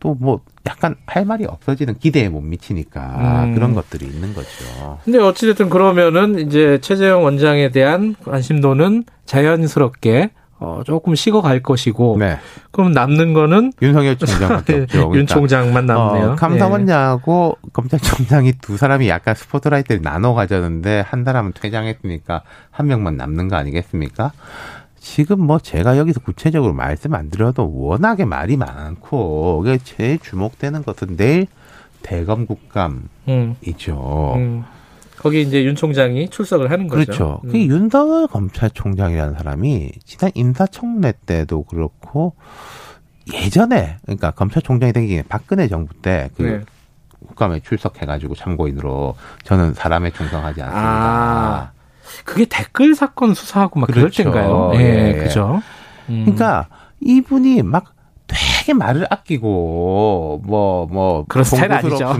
S10: 또뭐 약간 할 말이 없어지는 기대에 못 미치니까 음. 그런 것들이 있는 거죠.
S2: 근데 어찌됐든 그러면은 이제 최재형 원장에 대한 관심도는 자연스럽게 어, 조금 식어갈 것이고. 네. 그럼 남는 거는
S10: 윤석열 총장밖에 [LAUGHS] 없죠.
S2: 그러니까. 윤 총장만 남네요.
S10: 어, 감사원장하고 네. 검찰총장이 두 사람이 약간 스포트라이트를 나눠 가졌는데 한 사람은 퇴장했으니까 한 명만 남는 거 아니겠습니까? 지금 뭐 제가 여기서 구체적으로 말씀 안 드려도 워낙에 말이 많고 이게 제일 주목되는 것은 내일 대검 국감이죠. 음. 음.
S2: 거기 이제 윤 총장이 출석을 하는
S10: 거죠. 그렇죠. 음. 그 윤석열 검찰총장이라는 사람이 지난 인사청문회 때도 그렇고 예전에 그러니까 검찰총장이 되기 전에 박근혜 정부 때그 네. 국감에 출석해가지고 참고인으로 저는 사람에 충성하지 않습니다. 아,
S2: 그게 댓글 사건 수사하고 막 그렇죠. 그럴 때인가요? 예, 예. 그죠.
S10: 음. 그러니까 이분이 막 되게 말을 아끼고 뭐뭐 뭐
S2: 그런 스타일
S10: 아니죠.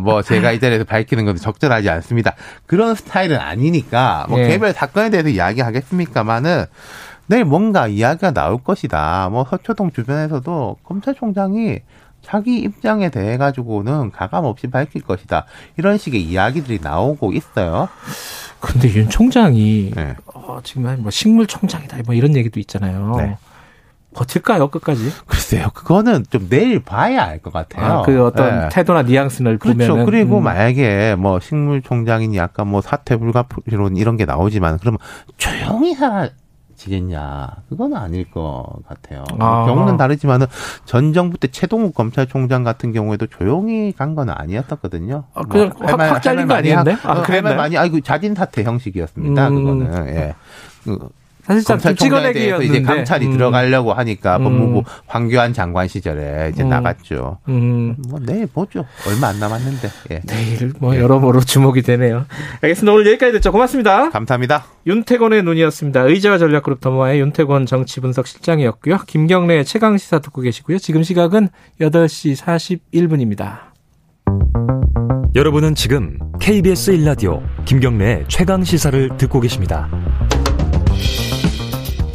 S10: 뭐 제가 이 자리에서 밝히는 것도 적절하지 않습니다. 그런 스타일은 아니니까 뭐 예. 개별 사건에 대해서 이야기하겠습니까마는 내일 뭔가 이야기가 나올 것이다. 뭐 서초동 주변에서도 검찰총장이 자기 입장에 대해 가지고는 가감 없이 밝힐 것이다. 이런 식의 이야기들이 나오고 있어요.
S2: 근데 윤 총장이 네. 어, 지금 뭐 식물 총장이다 뭐 이런 얘기도 있잖아요. 네. 버틸까요 끝까지?
S10: 글쎄요, 그거는 좀 내일 봐야 알 것 같아요.
S2: 아, 그 어떤 네. 태도나 뉘앙스를 그렇죠. 보면
S10: 그리고 음. 만약에 뭐 식물 총장이니 약간 뭐 사퇴 불가피론 이런 게 나오지만 그러면 조용히 사라 지겠냐? 그건 아닐 것 같아요. 아. 경우는 다르지만은 전 정부 때 최동욱 검찰총장 같은 경우에도 조용히 간 건 아니었었거든요.
S2: 아, 그냥 뭐, 확, 확 잘린 거 아니었는데?
S10: 아, 그랬나 많이 아이고 자진 사퇴 형식이었습니다. 음. 그거는 예. 그 사실상 검찰총장에 이제 감찰이 음. 들어가려고 하니까 음. 법무부 황교안 장관 시절에 이제 음. 나갔죠. 음. 뭐 내일 보죠. 얼마 안 남았는데. 예.
S2: 내일 뭐 예. 여러모로 주목이 되네요. 알겠습니다. 오늘 여기까지 듣죠. 고맙습니다.
S10: 감사합니다.
S2: 윤태권의 눈이었습니다. 의자와 전략그룹 더모아의 윤태권 정치분석 실장이었고요. 김경래 최강 시사 듣고 계시고요. 지금 시각은 8시 41분입니다.
S6: 여러분은 지금 KBS 1라디오 김경래 최강 시사를 듣고 계십니다.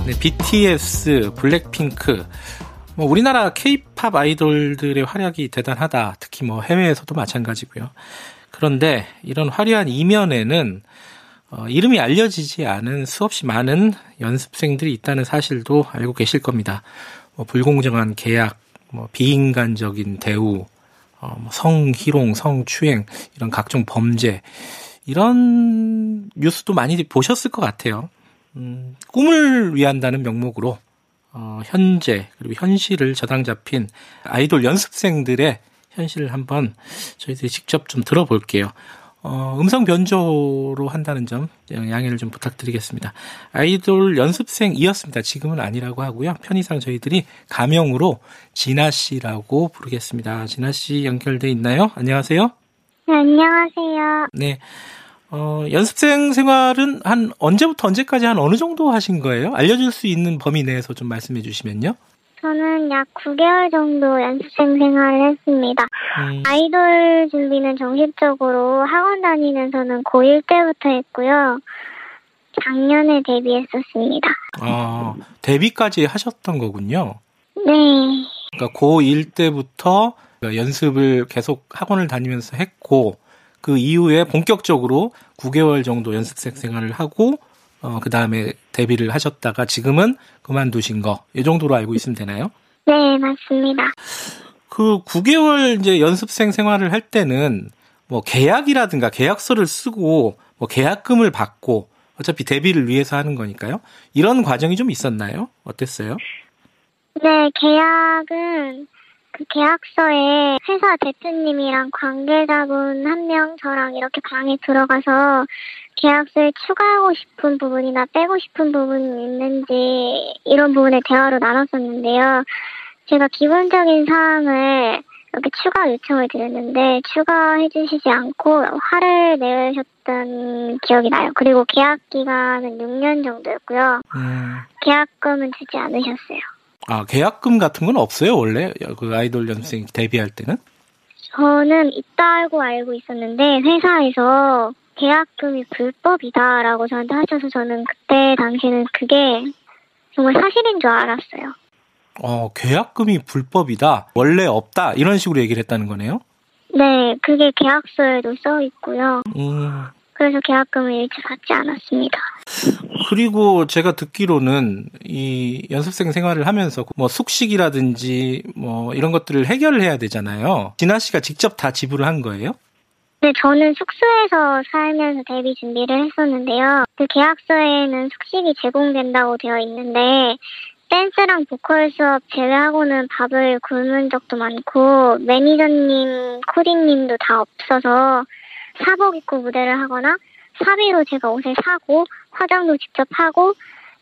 S2: 네, BTS, 블랙핑크, 뭐 우리나라 케이팝 아이돌들의 활약이 대단하다. 특히 뭐 해외에서도 마찬가지고요. 그런데 이런 화려한 이면에는 어, 이름이 알려지지 않은 수없이 많은 연습생들이 있다는 사실도 알고 계실 겁니다. 뭐 불공정한 계약, 뭐 비인간적인 대우, 어, 뭐 성희롱, 성추행 이런 각종 범죄 이런 뉴스도 많이 보셨을 것 같아요. 음, 꿈을 위한다는 명목으로 어, 현재 그리고 현실을 저당 잡힌 아이돌 연습생들의 현실을 한번 저희들이 직접 좀 들어볼게요. 어, 음성 변조로 한다는 점 양해를 좀 부탁드리겠습니다. 아이돌 연습생이었습니다. 지금은 아니라고 하고요. 편의상 저희들이 가명으로 진아 씨라고 부르겠습니다. 진아 씨 연결돼 있나요? 안녕하세요.
S11: 네, 안녕하세요.
S2: 네. 어, 연습생 생활은 한 언제부터 언제까지 한 어느 정도 하신 거예요? 알려줄 수 있는 범위 내에서 좀 말씀해 주시면요.
S11: 저는 약 9개월 정도 연습생 생활을 했습니다. 음. 아이돌 준비는 정식적으로 학원 다니면서는 고1 때부터 했고요. 작년에 데뷔했었습니다.
S2: 아, 데뷔까지 하셨던 거군요.
S11: 네.
S2: 그러니까 고1 때부터 연습을 계속 학원을 다니면서 했고, 그 이후에 본격적으로 9개월 정도 연습생 생활을 하고 어, 그 다음에 데뷔를 하셨다가 지금은 그만두신 거, 이 정도로 알고 있으면 되나요?
S11: 네, 맞습니다.
S2: 그 9개월 이제 연습생 생활을 할 때는 뭐 계약이라든가 계약서를 쓰고 뭐 계약금을 받고 어차피 데뷔를 위해서 하는 거니까요. 이런 과정이 좀 있었나요? 어땠어요?
S11: 네, 계약은 그 계약서에 회사 대표님이랑 관계자분 한 명 저랑 이렇게 방에 들어가서 계약서에 추가하고 싶은 부분이나 빼고 싶은 부분이 있는지 이런 부분에 대화로 나눴었는데요. 제가 기본적인 사항을 이렇게 추가 요청을 드렸는데 추가해 주시지 않고 화를 내셨던 기억이 나요. 그리고 계약 기간은 6년 정도였고요. 음. 계약금은 주지 않으셨어요.
S2: 아, 계약금 같은 건 없어요, 원래? 그 아이돌 연습생 데뷔할 때는?
S11: 저는 있다고 알고 있었는데, 회사에서 계약금이 불법이다라고 저한테 하셔서 저는 그때 당시에는 그게 정말 사실인 줄 알았어요.
S2: 어, 계약금이 불법이다. 원래 없다. 이런 식으로 얘기를 했다는 거네요.
S11: 네, 그게 계약서에도 써 있고요. 음. 그래서 계약금을 일체 받지 않았습니다.
S2: 그리고 제가 듣기로는 이 연습생 생활을 하면서 뭐 숙식이라든지 뭐 이런 것들을 해결을 해야 되잖아요. 진아 씨가 직접 다 지불을 한 거예요?
S11: 네, 저는 숙소에서 살면서 데뷔 준비를 했었는데요. 그 계약서에는 숙식이 제공된다고 되어 있는데 댄스랑 보컬 수업 제외하고는 밥을 굶은 적도 많고 매니저님, 코디님도 다 없어서 사복 입고 무대를 하거나 사비로 제가 옷을 사고 화장도 직접 하고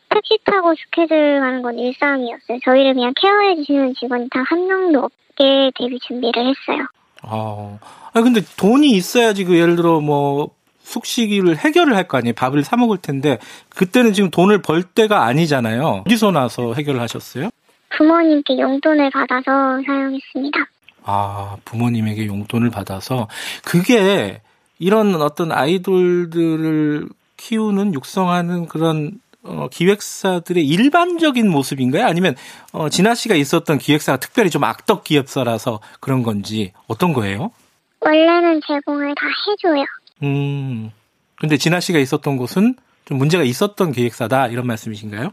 S11: 택시 타고 스케줄 가는 건 일상이었어요. 저희를 그냥 케어해 주시는 직원이 단 한 명도 없게 데뷔 준비를 했어요.
S2: 아, 아 근데 돈이 있어야지 그 예를 들어 뭐 숙식을 해결을 할 거 아니에요. 밥을 사 먹을 텐데 그때는 지금 돈을 벌 때가 아니잖아요. 어디서 나서 해결을 하셨어요?
S11: 부모님께 용돈을 받아서 사용했습니다.
S2: 아, 부모님에게 용돈을 받아서 그게 이런 어떤 아이돌들을 키우는 육성하는 그런 어, 기획사들의 일반적인 모습인가요? 아니면 어, 진아 씨가 있었던 기획사가 특별히 좀 악덕 기획사라서 그런 건지 어떤 거예요?
S11: 원래는 제공을 다 해줘요.
S2: 음. 근데 진아 씨가 있었던 곳은 좀 문제가 있었던 기획사다 이런 말씀이신가요?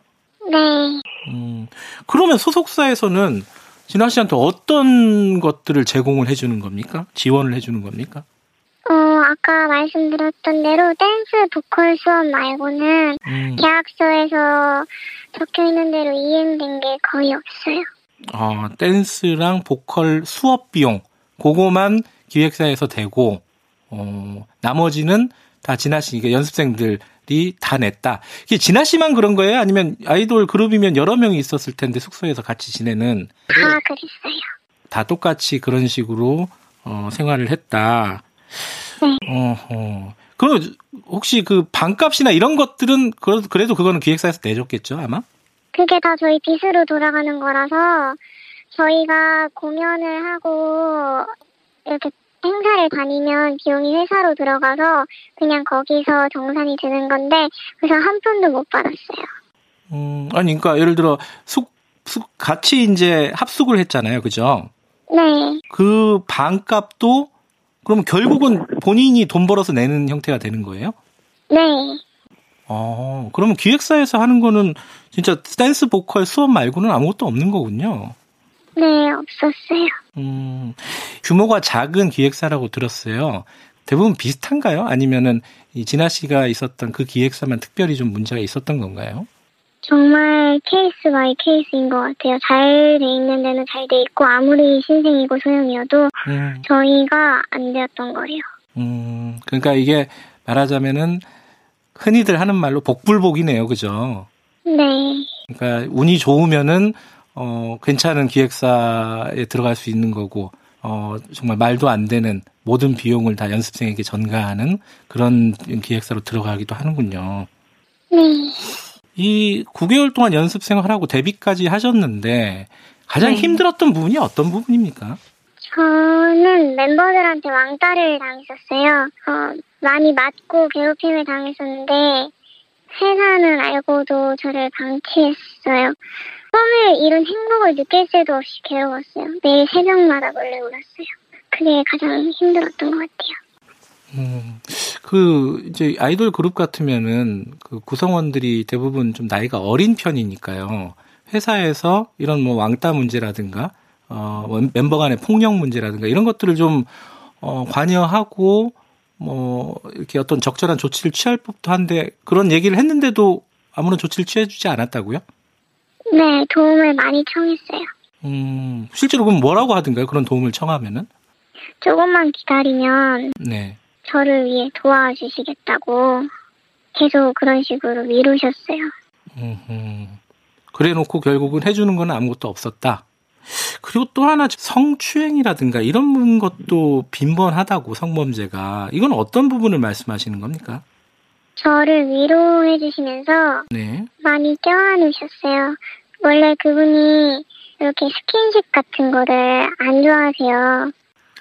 S11: 네.
S2: 음. 그러면 소속사에서는 진아 씨한테 어떤 것들을 제공을 해주는 겁니까? 지원을 해주는 겁니까?
S11: 어, 아까 말씀드렸던 대로 댄스 보컬 수업 말고는 음. 계약서에서 적혀 있는 대로 이행된 게 거의 없어요.
S2: 아, 댄스랑 보컬 수업 비용, 그거만 기획사에서 되고, 어, 나머지는 다 진아 씨, 그러니까 연습생들이 다 냈다. 이게 진아 씨만 그런 거예요? 아니면 아이돌 그룹이면 여러 명이 있었을 텐데 숙소에서 같이 지내는?
S11: 다 그랬어요.
S2: 다 똑같이 그런 식으로 어, 생활을 했다. 네. 어, 어. 그럼 혹시 그 방값이나 이런 것들은 그래도 그거는 기획사에서 내줬겠죠, 아마?
S11: 그게 다 저희 빚으로 돌아가는 거라서 저희가 공연을 하고 이렇게 행사를 다니면 비용이 회사로 들어가서 그냥 거기서 정산이 되는 건데 그래서 한 푼도 못 받았어요.
S2: 음, 아니 그러니까 예를 들어 숙, 숙 같이 이제 합숙을 했잖아요. 그죠?
S11: 네.
S2: 그 반값도 그럼 결국은 본인이 돈 벌어서 내는 형태가 되는 거예요?
S11: 네.
S2: 어, 그러면 기획사에서 하는 거는 진짜 댄스 보컬 수업 말고는 아무것도 없는 거군요.
S11: 네, 없었어요.
S2: 음, 규모가 작은 기획사라고 들었어요. 대부분 비슷한가요? 아니면은 이 진아 씨가 있었던 그 기획사만 특별히 좀 문제가 있었던 건가요?
S11: 정말 case by case인 것 같아요. 잘 돼 있는 데는 잘 돼 있고 아무리 신생이고 소형이어도 음. 저희가 안 되었던 거예요.
S2: 음, 그러니까 이게 말하자면은 흔히들 하는 말로 복불복이네요, 그죠?
S11: 네.
S2: 그러니까 운이 좋으면은 어, 괜찮은 기획사에 들어갈 수 있는 거고, 어, 정말 말도 안 되는 모든 비용을 다 연습생에게 전가하는 그런 기획사로 들어가기도 하는군요.
S11: 네.
S2: 이 9개월 동안 연습생을 하고 데뷔까지 하셨는데, 가장 네. 힘들었던 부분이 어떤 부분입니까?
S11: 저는 멤버들한테 왕따를 당했었어요. 어, 많이 맞고 괴롭힘을 당했었는데, 회사는 알고도 저를 방치했어요. 처음에 이런 행복을 느낄 새도 없이 괴로웠어요. 매일 새벽마다 몰래 울었어요. 그게 가장 힘들었던 것 같아요.
S2: 음, 그, 이제 아이돌 그룹 같으면은 그 구성원들이 대부분 좀 나이가 어린 편이니까요. 회사에서 이런 뭐 왕따 문제라든가, 어, 멤버 간의 폭력 문제라든가 이런 것들을 좀, 어, 관여하고 뭐, 이렇게 어떤 적절한 조치를 취할 법도 한데 그런 얘기를 했는데도 아무런 조치를 취해주지 않았다고요?
S11: 네, 도움을 많이 청했어요.
S2: 음, 실제로 그럼 뭐라고 하던가요? 그런 도움을 청하면은?
S11: 조금만 기다리면
S2: 네.
S11: 저를 위해 도와주시겠다고 계속 그런 식으로 미루셨어요.
S2: 음, 그래 놓고 결국은 해주는 건 아무것도 없었다. 그리고 또 하나 성추행이라든가 이런 것도 빈번하다고 성범죄가 이건 어떤 부분을 말씀하시는 겁니까?
S11: 저를 위로해 주시면서 네. 많이 껴안으셨어요. 원래 그분이 이렇게 스킨십 같은 거를 안 좋아하세요.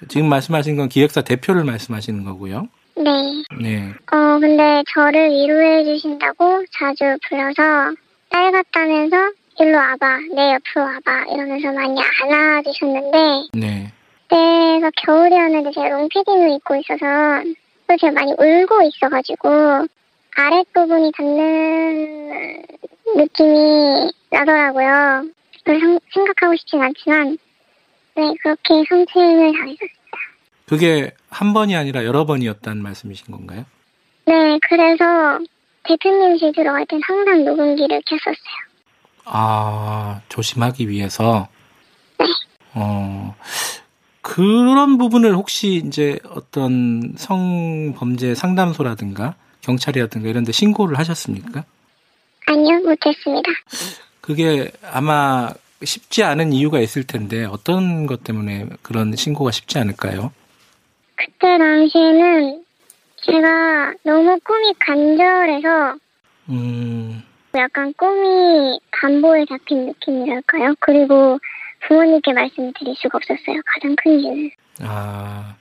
S2: 지금 말씀하신 건 기획사 대표를 말씀하시는 거고요.
S11: 네.
S2: 네.
S11: 어, 근데 저를 위로해 주신다고 자주 불러서 딸 같다면서 일로 와봐, 내 옆으로 와봐 이러면서 많이 안아주셨는데 네. 그때가 겨울이었는데 제가 롱패딩을 입고 있어서 또 제가 많이 울고 있어가지고 아랫부분이 닿는 느낌이 나더라고요. 그걸 생각하고 싶진 않지만 네 그렇게 성추행을 당했었습니다.
S2: 그게 한 번이 아니라 여러 번이었다는 말씀이신 건가요?
S11: 네, 그래서 대표님실 들어갈 땐 항상 녹음기를 켰었어요.
S2: 아, 조심하기 위해서? 네. 어, 그런 부분을 혹시 이제 어떤 성범죄 상담소라든가 경찰이라든가 이런 데 신고를 하셨습니까?
S11: 아니요, 못했습니다.
S2: 그게 아마 쉽지 않은 이유가 있을 텐데 어떤 것 때문에 그런 신고가 쉽지 않을까요?
S11: 그때 당시에는 제가 너무 꿈이 간절해서 음... 약간 꿈이 반보에 잡힌 느낌이랄까요? 그리고 부모님께 말씀을 드릴 수가 없었어요. 가장 큰 이유는.
S2: 아,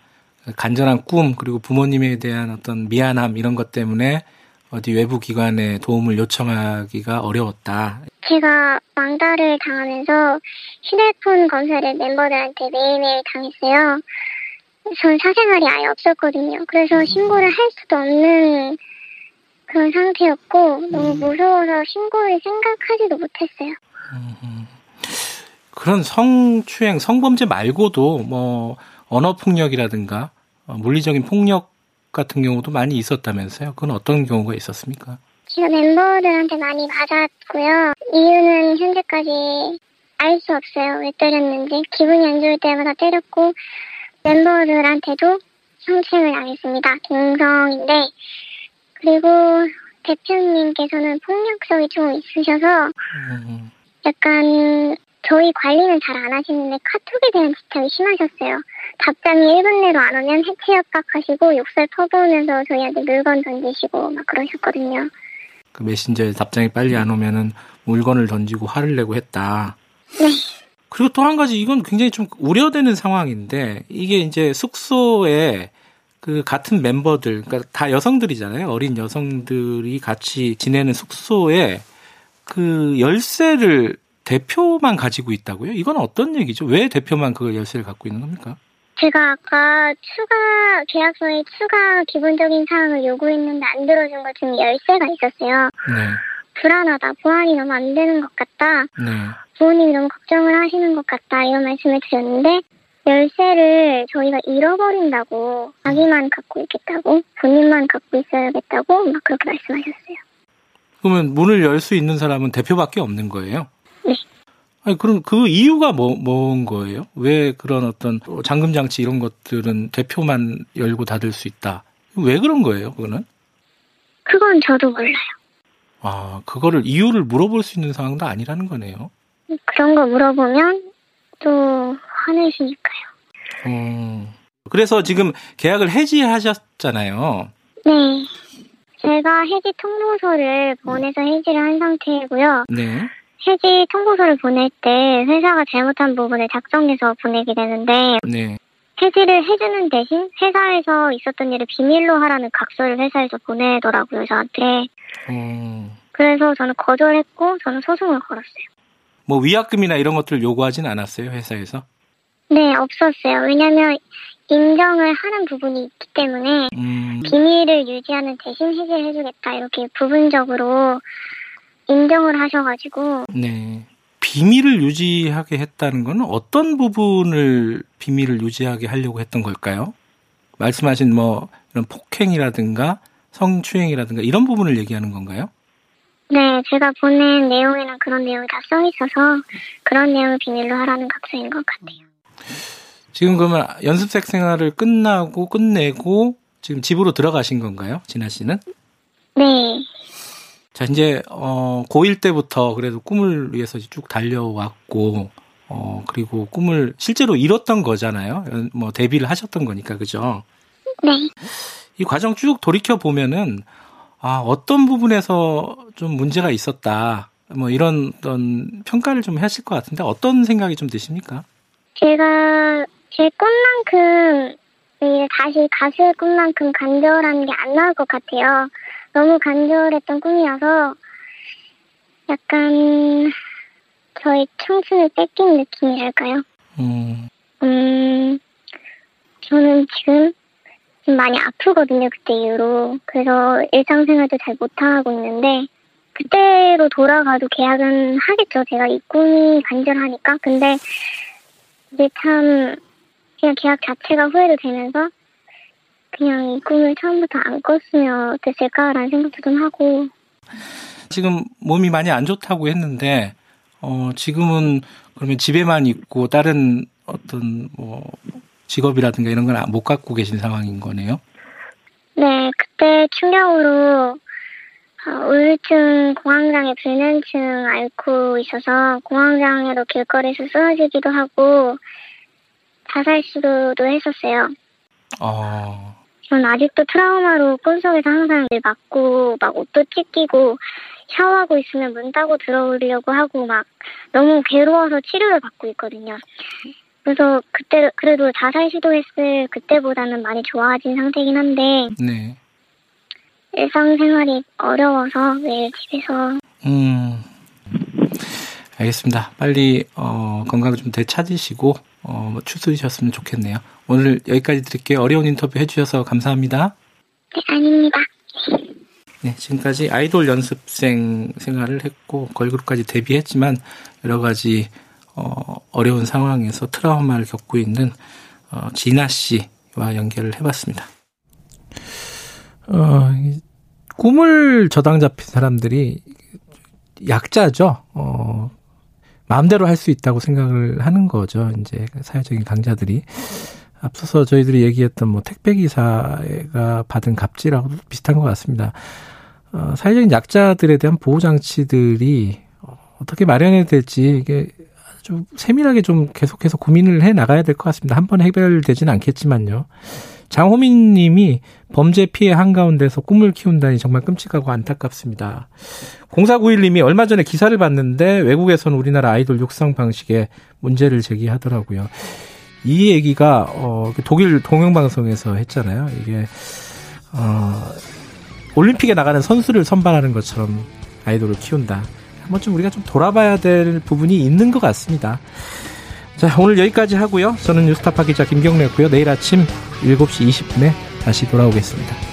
S2: 간절한 꿈, 그리고 부모님에 대한 어떤 미안함, 이런 것 때문에 어디 외부 기관에 도움을 요청하기가 어려웠다.
S11: 제가 망다를 당하면서 휴대폰 검사를 멤버들한테 매일매일 당했어요. 전 사생활이 아예 없었거든요. 그래서 신고를 할 수도 없는 그런 상태였고 너무 무서워서 신고를 생각하지도 못했어요.
S2: 그런 성추행, 성범죄 말고도 뭐 언어 폭력이라든가 어, 물리적인 폭력 같은 경우도 많이 있었다면서요? 그건 어떤 경우가 있었습니까?
S11: 제가 멤버들한테 많이 맞았고요. 이유는 현재까지 알 수 없어요. 왜 때렸는지. 기분이 안 좋을 때마다 때렸고 멤버들한테도 성추행을 당했습니다. 동성인데 그리고 대표님께서는 폭력성이 좀 있으셔서 약간 저희 관리는 잘 안 하시는데 카톡에 대한 집착이 심하셨어요. 답장이 1분 내로 안 오면 해체 협박하시고 욕설 퍼부으면서 저희한테 물건 던지시고 막 그러셨거든요.
S2: 그 메신저에 답장이 빨리 안 오면은 물건을 던지고 화를 내고 했다.
S11: 네.
S2: 그리고 또 한 가지 이건 굉장히 좀 우려되는 상황인데 이게 이제 숙소에 그 같은 멤버들 그러니까 다 여성들이잖아요. 어린 여성들이 같이 지내는 숙소에 그 열쇠를 대표만 가지고 있다고요? 이건 어떤 얘기죠? 왜 대표만 그 열쇠를 갖고 있는 겁니까?
S11: 제가 아까 추가 계약서에 추가 기본적인 사항을 요구했는데 안 들어준 것 중에 열쇠가 있었어요. 네. 불안하다. 보안이 너무 안 되는 것 같다. 네. 부모님이 너무 걱정을 하시는 것 같다. 이런 말씀을 드렸는데 열쇠를 저희가 잃어버린다고 자기만 갖고 있겠다고 본인만 갖고 있어야겠다고 막 그렇게 말씀하셨어요.
S2: 그러면 문을 열 수 있는 사람은 대표밖에 없는 거예요?
S11: 네.
S2: 아니 그럼 그 이유가 뭐, 뭔 거예요? 왜 그런 어떤 잠금 장치 이런 것들은 대표만 열고 닫을 수 있다? 왜 그런 거예요? 그거는?
S11: 그건 저도 몰라요.
S2: 아, 그거를 이유를 물어볼 수 있는 상황도 아니라는 거네요.
S11: 그런 거 물어보면 또 화내시니까요.
S2: 음, 그래서 지금 계약을 해지하셨잖아요.
S11: 네. 제가 해지 통보서를 보내서 해지를 한 상태이고요.
S2: 네.
S11: 해지 통보서를 보낼 때 회사가 잘못한 부분을 작성해서 보내게 되는데
S2: 네.
S11: 해지를 해주는 대신 회사에서 있었던 일을 비밀로 하라는 각서를 회사에서 보내더라고요 저한테.
S2: 음.
S11: 그래서 저는 거절했고 저는 소송을 걸었어요.
S2: 뭐 위약금이나 이런 것들을 요구하진 않았어요 회사에서?
S11: 네 없었어요. 왜냐하면 인정을 하는 부분이 있기 때문에 음. 비밀을 유지하는 대신 해지를 해주겠다 이렇게 부분적으로 인정을 하셔가지고.
S2: 네. 비밀을 유지하게 했다는 건 어떤 부분을 비밀을 유지하게 하려고 했던 걸까요? 말씀하신 뭐 이런 폭행이라든가 성추행이라든가 이런 부분을 얘기하는 건가요?
S11: 네, 제가 보낸 내용에는 그런 내용이 다 써 있어서 그런 내용을 비밀로 하라는 각서인 것 같아요.
S2: 지금 그러면 연습생 생활을 끝나고 끝내고 지금 집으로 들어가신 건가요, 진아 씨는?
S11: 네.
S2: 자, 이제, 어, 고1 때부터 그래도 꿈을 위해서 쭉 달려왔고, 어, 그리고 꿈을 실제로 이뤘던 거잖아요. 뭐, 데뷔를 하셨던 거니까, 그죠?
S11: 네.
S2: 이 과정 쭉 돌이켜 보면은, 아, 어떤 부분에서 좀 문제가 있었다. 뭐, 이런 어떤 평가를 좀 하실 것 같은데, 어떤 생각이 좀 드십니까?
S11: 제가 제 꿈만큼, 다시 가수의 꿈만큼 간절한 게 안 나올 것 같아요. 너무 간절했던 꿈이어서 약간 저의 청춘을 뺏긴 느낌이랄까요? 음. 음, 저는 지금 좀 많이 아프거든요, 그때 이후로. 그래서 일상생활도 잘 못하고 있는데, 그때로 돌아가도 계약은 하겠죠. 제가 이 꿈이 간절하니까. 근데 이제 참 그냥 계약 자체가 후회도 되면서 그냥 이 꿈을 처음부터 안 꿨으면 어땠을까라는 생각도 좀 하고.
S2: 지금 몸이 많이 안 좋다고 했는데, 어, 지금은 그러면 집에만 있고 다른 어떤 뭐 직업이라든가 이런 걸 못 갖고 계신 상황인 거네요?
S11: 네, 그때 충격으로 어, 우울증, 공황장애, 불면증 앓고 있어서 공황장애로 길거리에서 쓰러지기도 하고 자살 시도도 했었어요. 어. 전 아직도 트라우마로 꿈속에서 항상 맞고 막 옷도 찢기고 샤워하고 있으면 문 따고 들어오려고 하고 막 너무 괴로워서 치료를 받고 있거든요. 그래서 그때 그래도 자살 시도했을 그때보다는 많이 좋아진 상태긴 한데 네. 일상생활이 어려워서 매일 집에서 음
S2: 알겠습니다. 빨리 어, 건강 좀 되찾으시고 어, 추스리셨으면 좋겠네요. 오늘 여기까지 드릴게요. 어려운 인터뷰 해주셔서 감사합니다.
S11: 네, 아닙니다.
S2: 네, 지금까지 아이돌 연습생 생활을 했고 걸그룹까지 데뷔했지만 여러 가지 어, 어려운 상황에서 트라우마를 겪고 있는 어, 진아 씨와 연결을 해봤습니다. 어, 꿈을 저당 잡힌 사람들이 약자죠. 어, 마음대로 할 수 있다고 생각을 하는 거죠. 이제 사회적인 강자들이. 앞서서 저희들이 얘기했던 뭐 택배기사가 받은 갑질하고도 비슷한 것 같습니다. 어, 사회적인 약자들에 대한 보호장치들이 어떻게 마련해야 될지 이게 아주 세밀하게 좀 계속해서 고민을 해 나가야 될 것 같습니다. 한번 해결되지는 않겠지만요. 장호민 님이 범죄 피해 한가운데서 꿈을 키운다니 정말 끔찍하고 안타깝습니다. 0491 님이 얼마 전에 기사를 봤는데 외국에서는 우리나라 아이돌 육성 방식에 문제를 제기하더라고요. 이 얘기가 어 독일 동영 방송에서 했잖아요. 이게 어 올림픽에 나가는 선수를 선발하는 것처럼 아이돌을 키운다. 한 번쯤 우리가 좀 돌아봐야 될 부분이 있는 것 같습니다. 자, 오늘 여기까지 하고요. 저는 뉴스타파 기자 김경래였고요. 내일 아침 7시 20분에 다시 돌아오겠습니다.